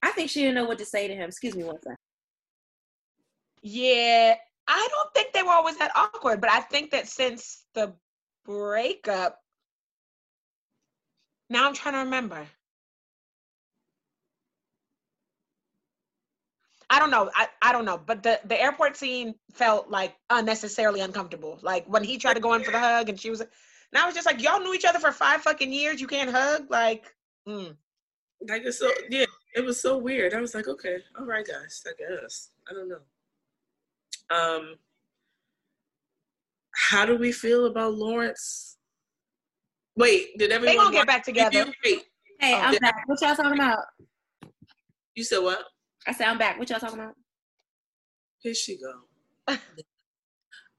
I think she didn't know what to say to him. Excuse me one second. Yeah, I don't think they were always that awkward, but I think that since the breakup, now I'm trying to remember. I don't know. I, I don't know. But the, the airport scene felt like unnecessarily uncomfortable. Like when he tried to go in for the hug and she was, and I was just like, y'all knew each other for five fucking years. You can't hug. Like, mm. Like it's so yeah, it was so weird. I was like, okay, all right, guys, I guess. I don't know. Um, how do we feel about Lawrence? Wait, did everyone? they gonna get back together. preview? Hey, Oh, I'm did- back. What y'all talking about? you said what? I said I'm back. What y'all talking about? Here she go. uh,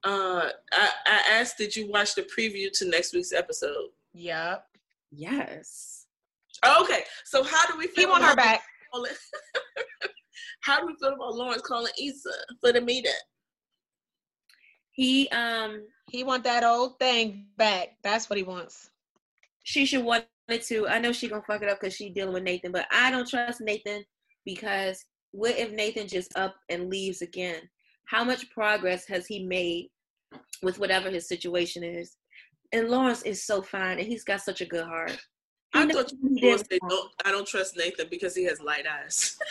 I, I asked, did you watch the preview to next week's episode? Yep. Yes. Okay, so how do we feel? He want her about back. how do we feel about Lawrence calling Issa for the meeting? He um He want that old thing back. That's what he wants. She should want it to. I know she gonna fuck it up because she dealing with Nathan, but I don't trust Nathan because what if Nathan just up and leaves again? How much progress has he made with whatever his situation is? And Lawrence is so fine and he's got such a good heart. He I thought you were he going to did say, don't, I don't trust Nathan because he has light eyes.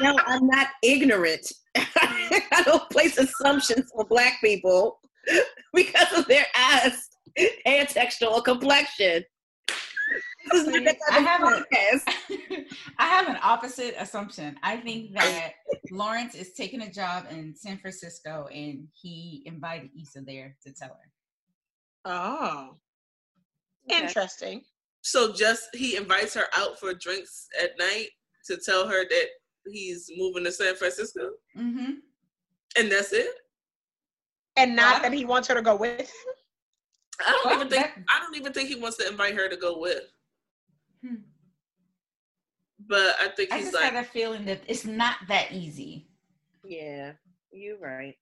No, I'm not ignorant. I don't place assumptions on black people because of their ass, hair texture, or complexion. This is not I have a- I have an opposite assumption. I think that Lawrence is taking a job in San Francisco and he invited Issa there to tell her. Oh, Okay. interesting. so just he invites her out for drinks at night to tell her that he's moving to San Francisco, Mm-hmm. and that's it. And not What? that he wants her to go with him. I don't Well, even think that- I don't even think he wants to invite her to go with. Hmm. But I think I just like, had a feeling that it's not that easy. Yeah, you're right.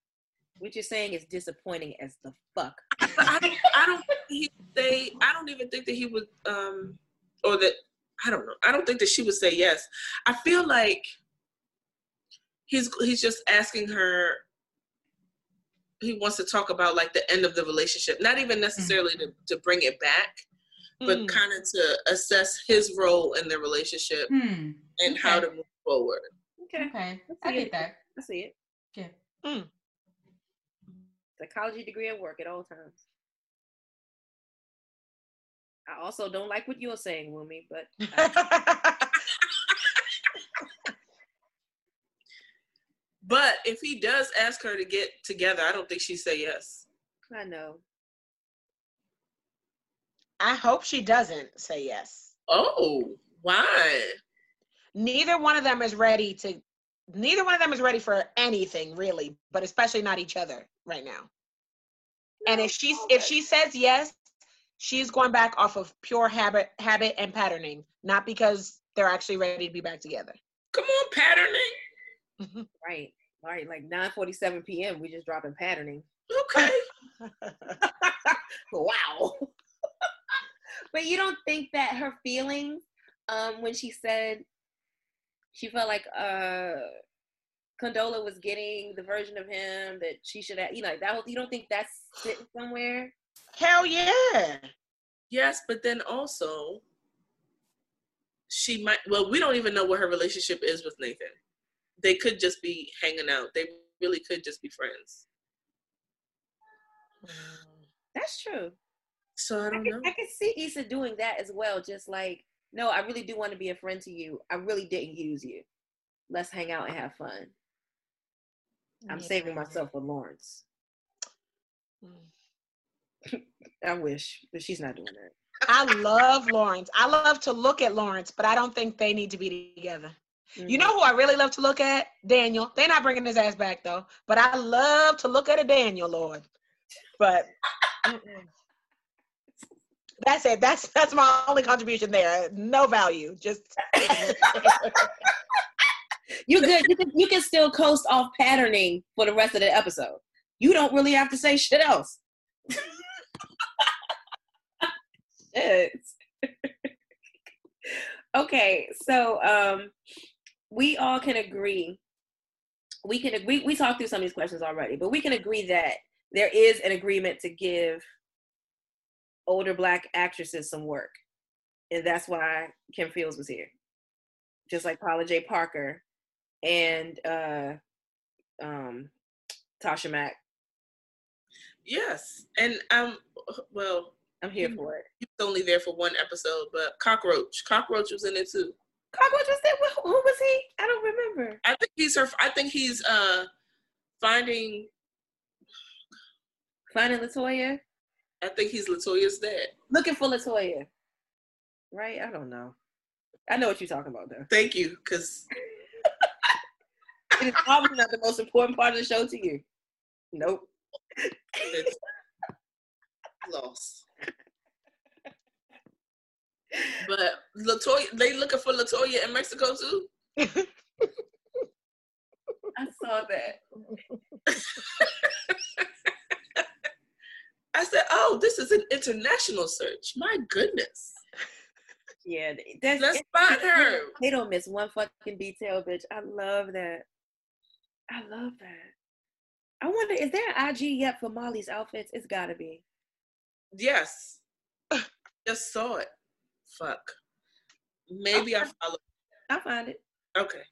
What you're saying is disappointing as the fuck. I don't, I don't think he would say I don't even think that he would um or that I don't know. I don't think that she would say yes. I feel like he's he's just asking her he wants to talk about like the end of the relationship. Not even necessarily to, to bring it back, but Mm. kind of to assess his role in the relationship Hmm. and how to move forward. Okay, Okay. I I get it. that. I see it. Yeah. Psychology degree at work at all times. I also don't like what you're saying, Wumi, but But if he does ask her to get together, I don't think she'd say yes. I know. I hope she doesn't say yes. Oh, why? Neither one of them is ready to. Neither one of them is ready for anything really, but especially not each other right now. And if she's if she says yes, she's going back off of pure habit, habit and patterning, not because they're actually ready to be back together. Come on, patterning. Right. All right, like 9:47 p.m. We just dropping patterning. Okay. wow. But you don't think that her feelings, um, when she said she felt like uh Condola was getting the version of him that she should have, you know, that whole, you don't think that's sitting somewhere? Hell yeah. Yes, but then also she might well, we don't even know what her relationship is with Nathan. they could just be hanging out. They really could just be friends. That's true. So I I don't can, know. I can see Issa doing that as well. Just like, no, I really do want to be a friend to you. I really didn't use you. Let's hang out and have fun. I'm saving myself for Lawrence. Mm. I wish, but she's not doing that. I love Lawrence. I love to look at Lawrence, but I don't think they need to be together. You know who I really love to look at? Daniel. They're not bringing his ass back though. But I love to look at a Daniel, Lord. But mm-mm. That's it. That's that's my only contribution there. No value. Just You're good. You can, you can still coast off patterning for the rest of the episode. You don't really have to say shit else. shit. okay, so um, we all can agree. We can agree. We talked through some of these questions already, but we can agree that there is an agreement to give older black actresses some work, and that's why Kim Fields was here, just like Paula Jai Parker and uh, um, Tasha Mack. Yes, and um, well, I'm here for it. he was only there for one episode, but Cockroach, Cockroach was in it too. Cockroach was there. Who, who was he? I don't remember. I think he's her. I think he's uh finding. Finding Latoya, I think he's Latoya's dad. looking for Latoya. Right? I don't know. I know what you're talking about, though. Thank you, because It is probably not the most important part of the show to you. Nope. lost. But Latoya, they looking for Latoya in Mexico too. I saw that. I said, "Oh, this is an international search. My goodness, Yeah, that's let's find her." They don't miss one fucking detail, bitch. I love that. I love that. I wonder, is there an IG yet for Molly's outfits? It's gotta be. Yes, just saw it. Fuck. Maybe I follow. I'll find it. Okay.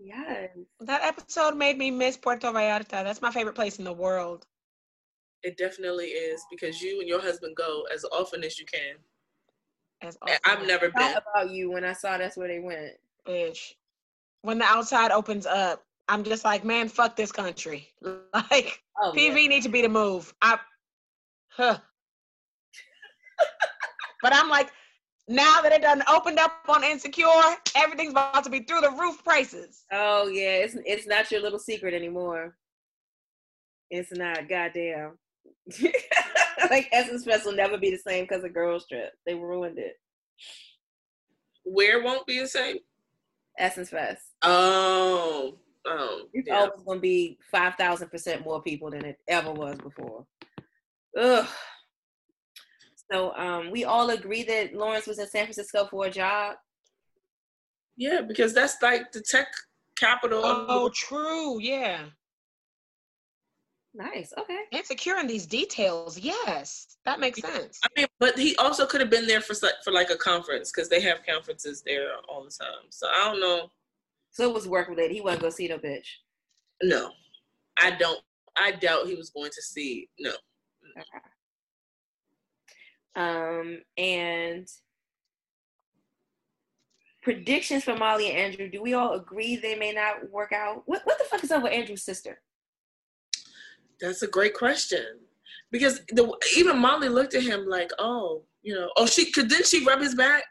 Yes. that episode made me miss Puerto Vallarta. That's my favorite place in the world. It definitely is because you and your husband go as often as you can. As And I've never I been. thought about you when I saw that's where they went. bitch. When the outside opens up, I'm just like, man, fuck this country. Like Oh, PV need to be the move. I, huh. but I'm like, now that it done opened up on Insecure, everything's about to be through the roof prices. Oh yeah, it's it's not your little secret anymore. It's not. Goddamn. like Essence Fest will never be the same because of Girls Trip. They ruined it. Where won't be the same? Essence Fest. Oh, oh, It's yeah. always gonna be five thousand percent more people than it ever was before. Ugh. So um, we all agree that Lawrence was in San Francisco for a job. Yeah, because that's like the tech capital. Oh, true. Yeah. Nice. Okay. Insecure in these details. Yes. That makes sense. I mean, but he also could have been there for like for like a conference because they have conferences there all the time. So I don't know. So it was work related. He wasn't gonna see no bitch. No, I don't. I doubt he was going to see. No, Okay. Um, and predictions for Molly and Andrew. Do we all agree they may not work out? What what the fuck is up with Andrew's sister? That's a great question because the even Molly looked at him like, oh, you know, oh she could didn't she rub his back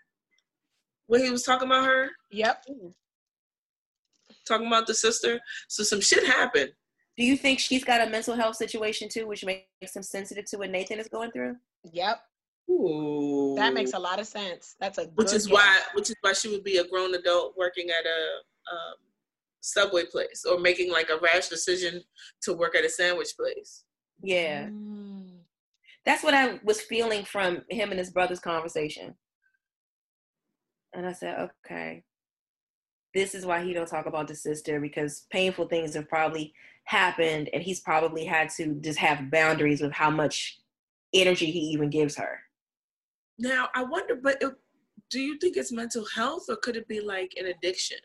when he was talking about her, Yep. talking about the sister. So some shit happened. Do you think she's got a mental health situation too, which makes him sensitive to what Nathan is going through? Yep. Ooh. That makes a lot of sense. That's a which is guess. why which is why she would be a grown adult working at a um, subway place or making like a rash decision to work at a sandwich place Yeah. Mm. That's what I was feeling from him and his brother's conversation. And I said, okay. This is why he don't talk about the sister because painful things have probably happened and he's probably had to just have boundaries with how much energy he even gives her. now i wonder but it, do you think it's mental health or could it be like an addiction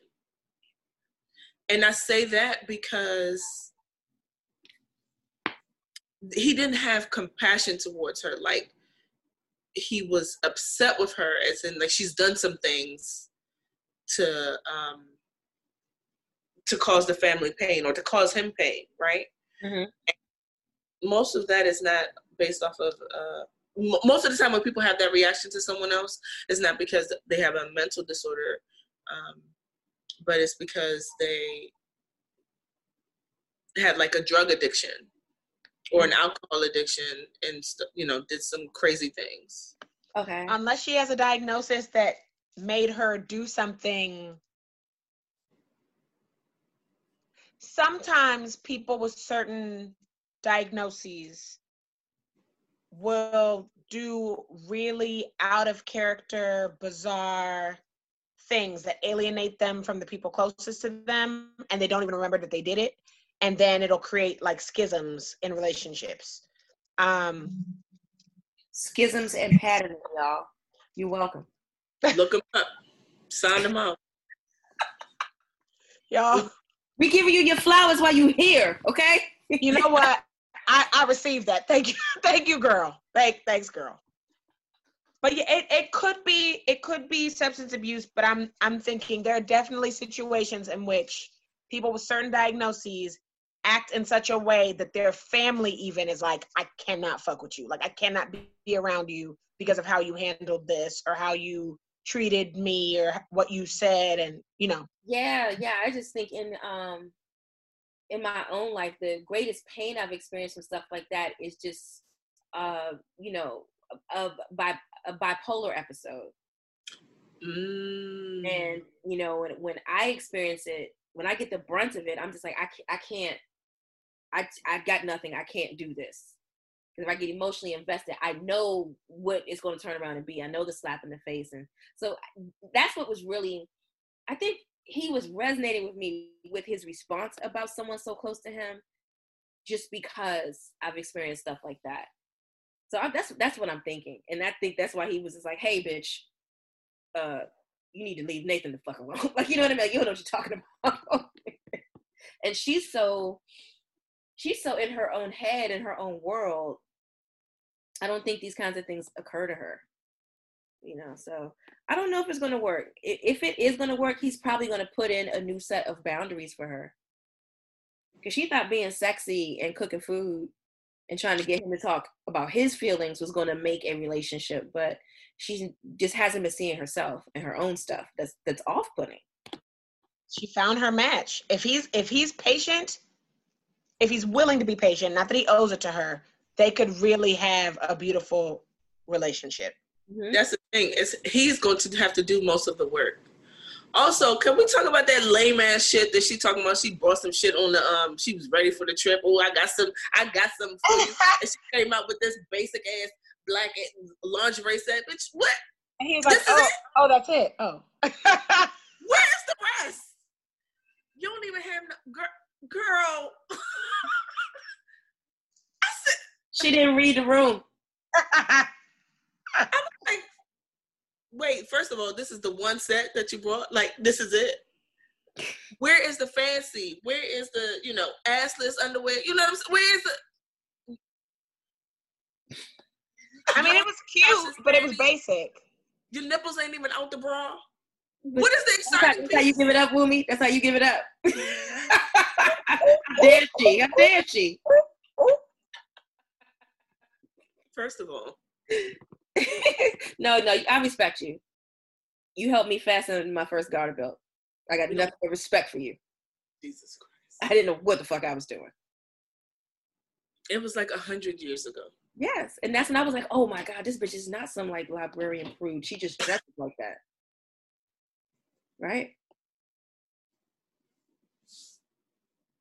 and I say that because he didn't have compassion towards her. Like he was upset with her, as in like she's done some things to um to cause the family pain or to cause him pain, right? Mhm. Most of that is not based off of. Uh, m- most of the time, when people have that reaction to someone else, it's not because they have a mental disorder, um, but it's because they had like a drug addiction or an alcohol addiction and you know did some crazy things. Okay. Unless she has a diagnosis that made her do something. Sometimes people with certain diagnoses will do really out of character, bizarre things that alienate them from the people closest to them and they don't even remember that they did it and then it'll create like schisms in relationships. Um Schisms and patterns, y'all. You're welcome. Look them up, sign them up. Y'all. We giving you your flowers while you here, okay? you know what? I i received that. Thank you. Thank you girl. Thank thanks girl but yeah it, it could be it could be substance abuse but i'm i'm thinking there are definitely situations in which people with certain diagnoses act in such a way that their family even is like i cannot fuck with you like i cannot be, around you because of how you handled this or how you treated me or what you said and you know Yeah, yeah. I just think in um in my own life, the greatest pain I've experienced from stuff like that is just uh, you know, a, bi- a bipolar episode. Mm. And you know, when when I experience it, when I get the brunt of it, I'm just like, I can't, I can't, I I got nothing. I can't do this. Because if I get emotionally invested, I know what it's going to turn around and be. I know the slap in the face, and so that's what was really. I think he was resonating with me with his response about someone so close to him, just because I've experienced stuff like that. So I, that's that's what I'm thinking, and I think that's why he was just like, "Hey, bitch, uh, you need to leave Nathan the fuck alone." like, you know what I mean? Like, you know what you're talking about. and she's so, she's so in her own head, in her own world. I don't think these kinds of things occur to her. You know, so I don't know if it's going to work. If it is going to work, he's probably going to put in a new set of boundaries for her. Because she thought being sexy and cooking food and trying to get him to talk about his feelings was going to make a relationship, but she just hasn't been seeing herself and her own stuff. That's that's off-putting. she found her match. If he's if he's patient, if he's willing to be patient, not that he owes it to her, they could really have a beautiful relationship. Mm-hmm. That's the thing. Is he's going to have to do most of the work. Also, can we talk about that lame ass shit that she talking about? She bought some shit on the um. She was ready for the trip. Oh, I got some. I got some. For you. and she came out with this basic ass black lingerie set. Bitch, what? And he was like, This is "Oh, it? oh, that's it. Oh, Where's the rest? You don't even have no girl. Girl. I said, She didn't read the room. I'm like, wait. First of all, this is the one set that you brought. Like, this is it. Where is the fancy? Where is the you know assless underwear? You know what I'm saying? Where is the? I mean, it was cute, but it was basic. Your nipples ain't even out the bra. What is the That's how, exciting that's how you give it up, Wumi. That's how you give it up. how dare she? How she? First of all, no, no, I respect you. You helped me fasten my first garter belt. I got nothing but respect for you. Jesus Christ, I didn't know what the fuck I was doing. it was like a hundred years ago. Yes, and that's when I was like, oh my god, this bitch is not some like librarian prude. She just dresses like that, right?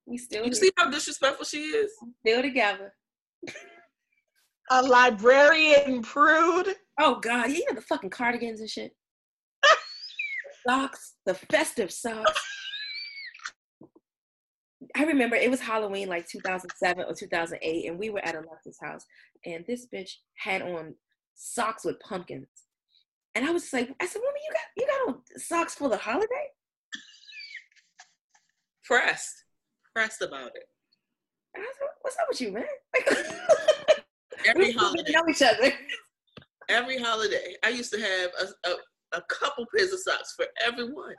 We still You see how disrespectful she is? still together. A librarian prude. Oh god, you know the fucking cardigans and shit. socks, the festive socks. I remember it was Halloween like 2007 or 2008, and we were at Alexa's house, and this bitch had on socks with pumpkins. And I was just like, I said, Woman, you got you got on socks for the holiday? Pressed. Pressed about it. And I said, What's up with you, man? Every holiday. know each other. Every holiday. I used to have a, a, a couple pairs of socks for everyone.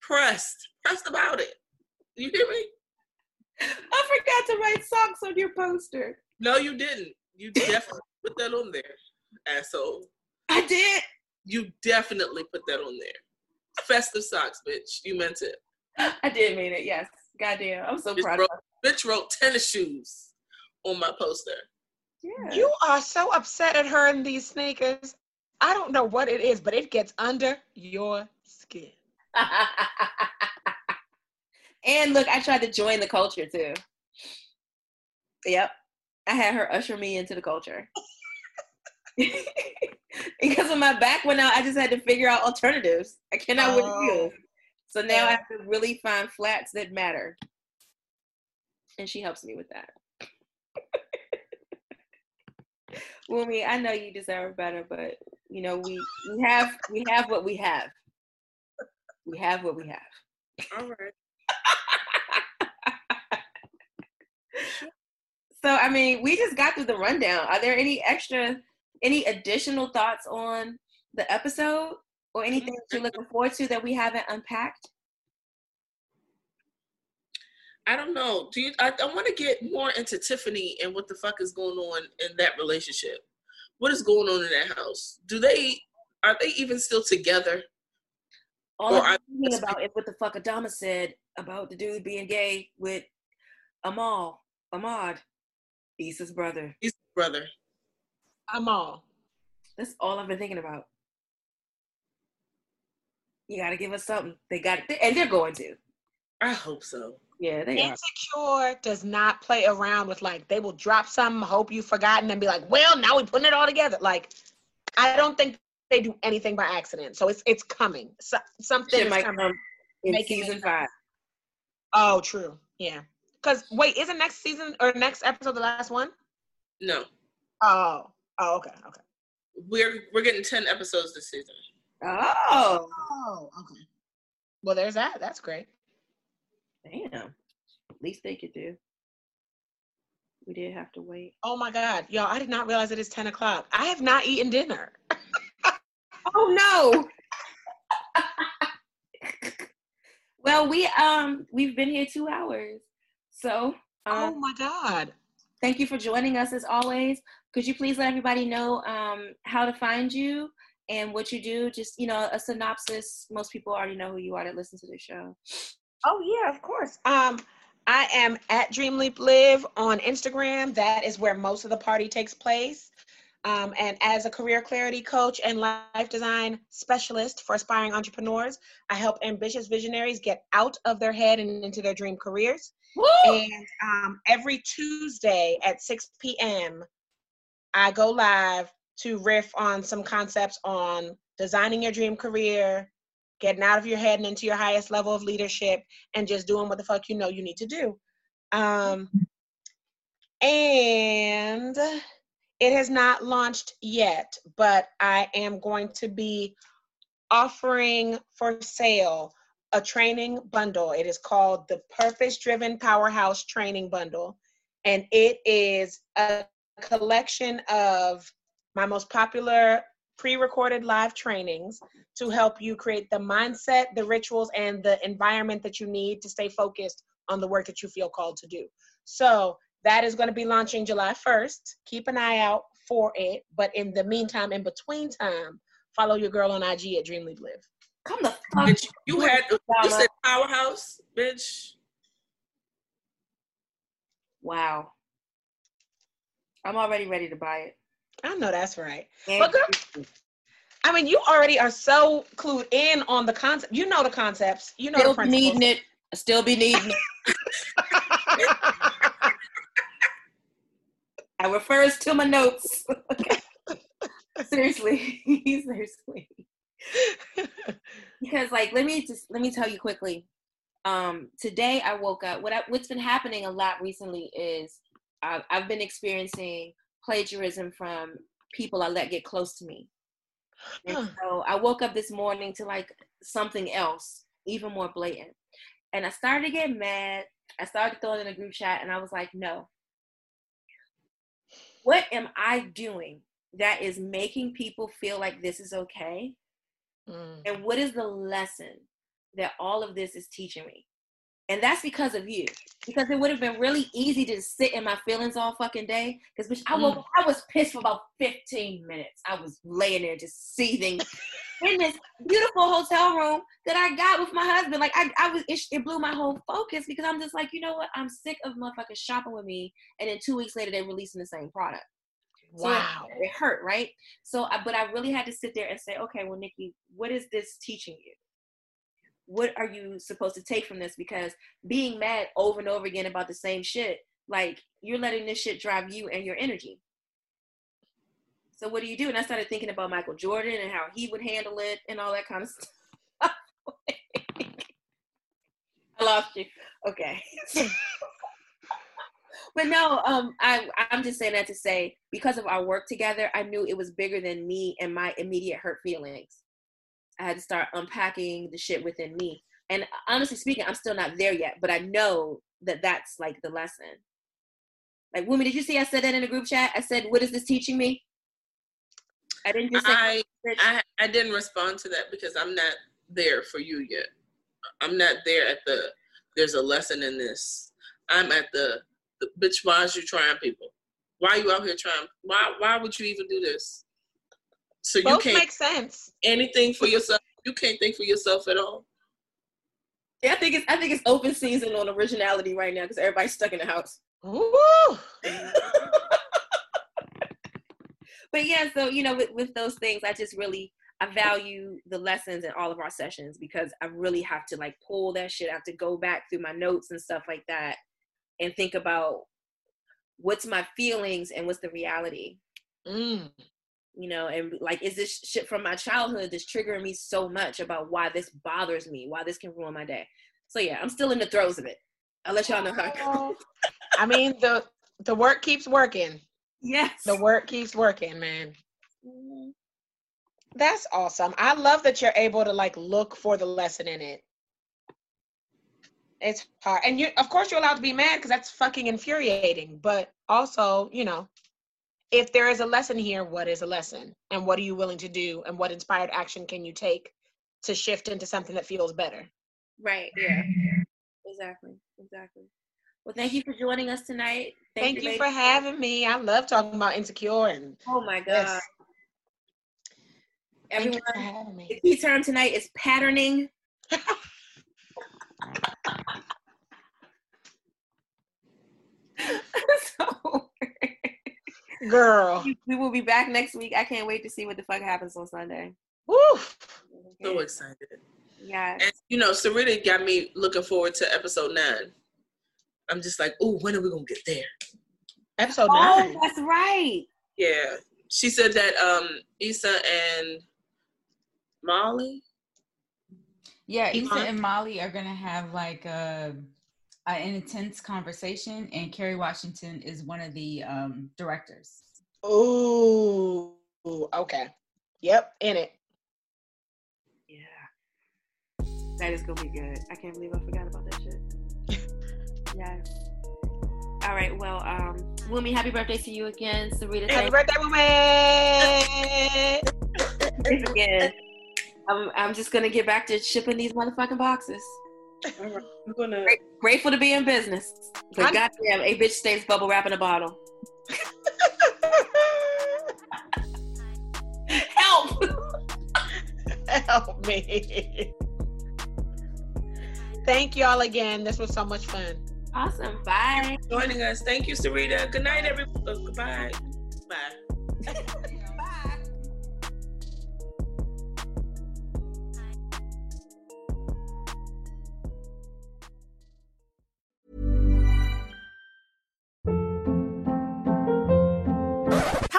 Pressed. Pressed about it. You hear me? I forgot to write socks on your poster. No, you didn't. You definitely put that on there, asshole. I did. You definitely put that on there. Festive socks, bitch. You meant it. I did mean it. Yes. Goddamn. I'm so Bitch proud wrote, of bitch wrote tennis shoes on my poster. Yeah. You are so upset at her in these sneakers. I don't know what it is, but it gets under your skin. and look, I tried to join the culture too. Yep. I had her usher me into the culture. because when my back went out, I just had to figure out alternatives. I cannot wear Oh. heels. So now I oh. have to really find flats that matter. And she helps me with that. Wumi, I know you deserve better, but you know, we we have we have what we have. We have what we have. All right. So I mean, we just got through the rundown. Are there any extra, any additional thoughts on the episode or anything that you're looking forward to that we haven't unpacked? I don't know. Do you? I, I want to get more into Tiffany and what the fuck is going on in that relationship. What is going on in that house? Do they? Are they even still together? All Or I'm I- thinking about is what the fuck Adama said about the dude being gay with Amal, Ahmad, Issa's brother. He's brother. I'm all. That's all I've been thinking about. You got to give us something. They got it, and they're going to. I hope so. Yeah, they are. Insecure does not play around with like they will drop something, hope you've forgotten, and be like, well, now we putting it all together. Like, I don't think they do anything by accident. So it's it's coming. So, something Shit might coming. come in Making season it- five. Oh, true. Yeah. Because wait, isn't next season or next episode the last one? No, Oh. Oh, okay. Okay. we're we're getting ten episodes this season. Oh, Oh, okay. Well, there's that. That's great. Damn. At least they could do. We did have to wait. Oh my God, y'all! I did not realize it is ten o'clock. I have not eaten dinner. Oh no. well, we um we've been here two hours, so Oh um, my God. thank you for joining us as always. Could you please let everybody know um how to find you and what you do? Just you know a synopsis. Most people already know who you are that listen to the show. Oh yeah, of course. Um, I am at Dream Leap Live on Instagram. That is where most of the party takes place. Um, and as a career clarity coach and life design specialist for aspiring entrepreneurs, I help ambitious visionaries get out of their head and into their dream careers. Woo! And um, every Tuesday at 6 p.m., I go live to riff on some concepts on designing your dream career, getting out of your head and into your highest level of leadership, and just doing what the fuck you know you need to do. Um, and it has not launched yet, but I am going to be offering for sale a training bundle. It is called the Purpose Driven Powerhouse Training Bundle. And it is a collection of my most popular pre recorded live trainings to help you create the mindset, the rituals, and the environment that you need to stay focused on the work that you feel called to do. So that is going to be launching July 1st. Keep an eye out for it. But in the meantime, in between time, follow your girl on IG at Dream Lead Live. Come the fuck. Bitch, you had you said powerhouse, bitch. Wow. I'm already ready to buy it. I know that's right. But girl- I mean, you already are so clued in on the concept. You know the concepts. You know still the principles. needing it. Still be needing it. I refers to my notes. seriously, seriously. Because like, let me just let me tell you quickly. Um, today I woke up. What I, what's been happening a lot recently is I've, I've been experiencing plagiarism from people I let get close to me. And so I woke up this morning to like something else, even more blatant. And I started to get mad. I started throwing in a group chat and I was like, no. What am I doing that is making people feel like this is okay? Mm. And what is the lesson that all of this is teaching me? And that's because of you. Because it would have been really easy to sit in my feelings all fucking day. Because bitch, I mm. woke, I was pissed for about 15 minutes. I was laying there just seething in this beautiful hotel room that I got with my husband. Like I, I was, it, it blew my whole focus because I'm just like, you know what? I'm sick of motherfuckers shopping with me, and then two weeks later they're releasing the same product. So Wow. it, hurt, right? So, I, but I really had to sit there and say, okay, well, Nikki, what is this teaching you? What are you supposed to take from this? Because being mad over and over again about the same shit, like you're letting this shit drive you and your energy. So what do you do? And I started thinking about Michael Jordan and how he would handle it and all that kind of stuff. I lost you. Okay. but no, um, I I'm just saying that to say because of our work together, I knew it was bigger than me and my immediate hurt feelings. I had to start unpacking the shit within me. And honestly speaking, I'm still not there yet, but I know that that's like the lesson. Like, woman, did you see I said that in a group chat? I said, "What is this teaching me?" I didn't just say. I, I I didn't respond to that because I'm not there for you yet. I'm not there at the. There's a lesson in this. I'm at the. the bitch, why is you trying people? Why are you out here trying? Why why would you even do this? So you Both can't make sense. anything for yourself. You can't think for yourself at all. Yeah, I think it's I think it's open season on originality right now because everybody's stuck in the house. Ooh. but yeah, so you know, with, with those things, I just really I value the lessons in all of our sessions because I really have to like pull that shit. I have to go back through my notes and stuff like that and think about what's my feelings and what's the reality. Mm. You know, and like, is this shit from my childhood that's triggering me so much about why this bothers me, why this can ruin my day? So yeah, I'm still in the throes of it. I'll let y'all know how. It goes. I mean the the work keeps working. Yes. The work keeps working, man. Mm-hmm. That's awesome. I love that you're able to like look for the lesson in it. It's hard. And you of course you're allowed to be mad because that's fucking infuriating. But also, you know, if there is a lesson here, what is a lesson? And what are you willing to do? And what inspired action can you take to shift into something that feels better? Right. Yeah. Exactly. Exactly. Well, thank you for joining us tonight. Thank, you ladies. for having me. I love talking about insecure and Oh my God. yes. Thank Everyone, you for having the key term tonight is patterning. so Girl. we will be back next week. I can't wait to see what the fuck happens on Sunday. Woo. So excited. Yeah. And you know, Sarita got me looking forward to episode nine. I'm just like, oh, when are we gonna get there? Episode Oh, nine. that's right. Yeah. She said that um Issa and Molly. Yeah, Issa and Molly are gonna have like a, a an intense conversation, and Kerry Washington is one of the um, directors. Ooh. Okay. Yep. In it. Yeah. That is gonna be good. I can't believe I forgot about that shit. yes. All right. Well, um, Wumi, happy birthday to you again, Sarita. Happy Thank birthday, woman. you again. I'm, I'm just gonna get back to shipping these motherfucking boxes. All right, I'm gonna Great- Grateful to be in business, but I'm- goddamn, a bitch stays bubble wrap in a bottle. Help! Help me. Thank y'all again. This was so much fun. Awesome. Bye. joining us. Thank you, Sarita. Good night, everyone. Goodbye. Bye. Bye.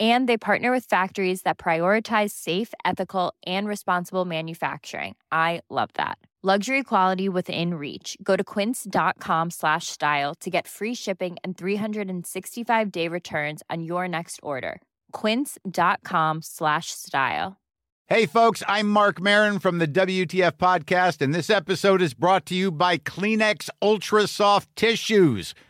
And they partner with factories that prioritize safe, ethical, and responsible manufacturing. I love that. Luxury quality within reach. Go to quince.com slash style to get free shipping and 365 day returns on your next order. Quince.com slash style. Hey, folks, I'm Marc Maron from the WTF Podcast, and this episode is brought to you by Kleenex Ultra Soft Tissues,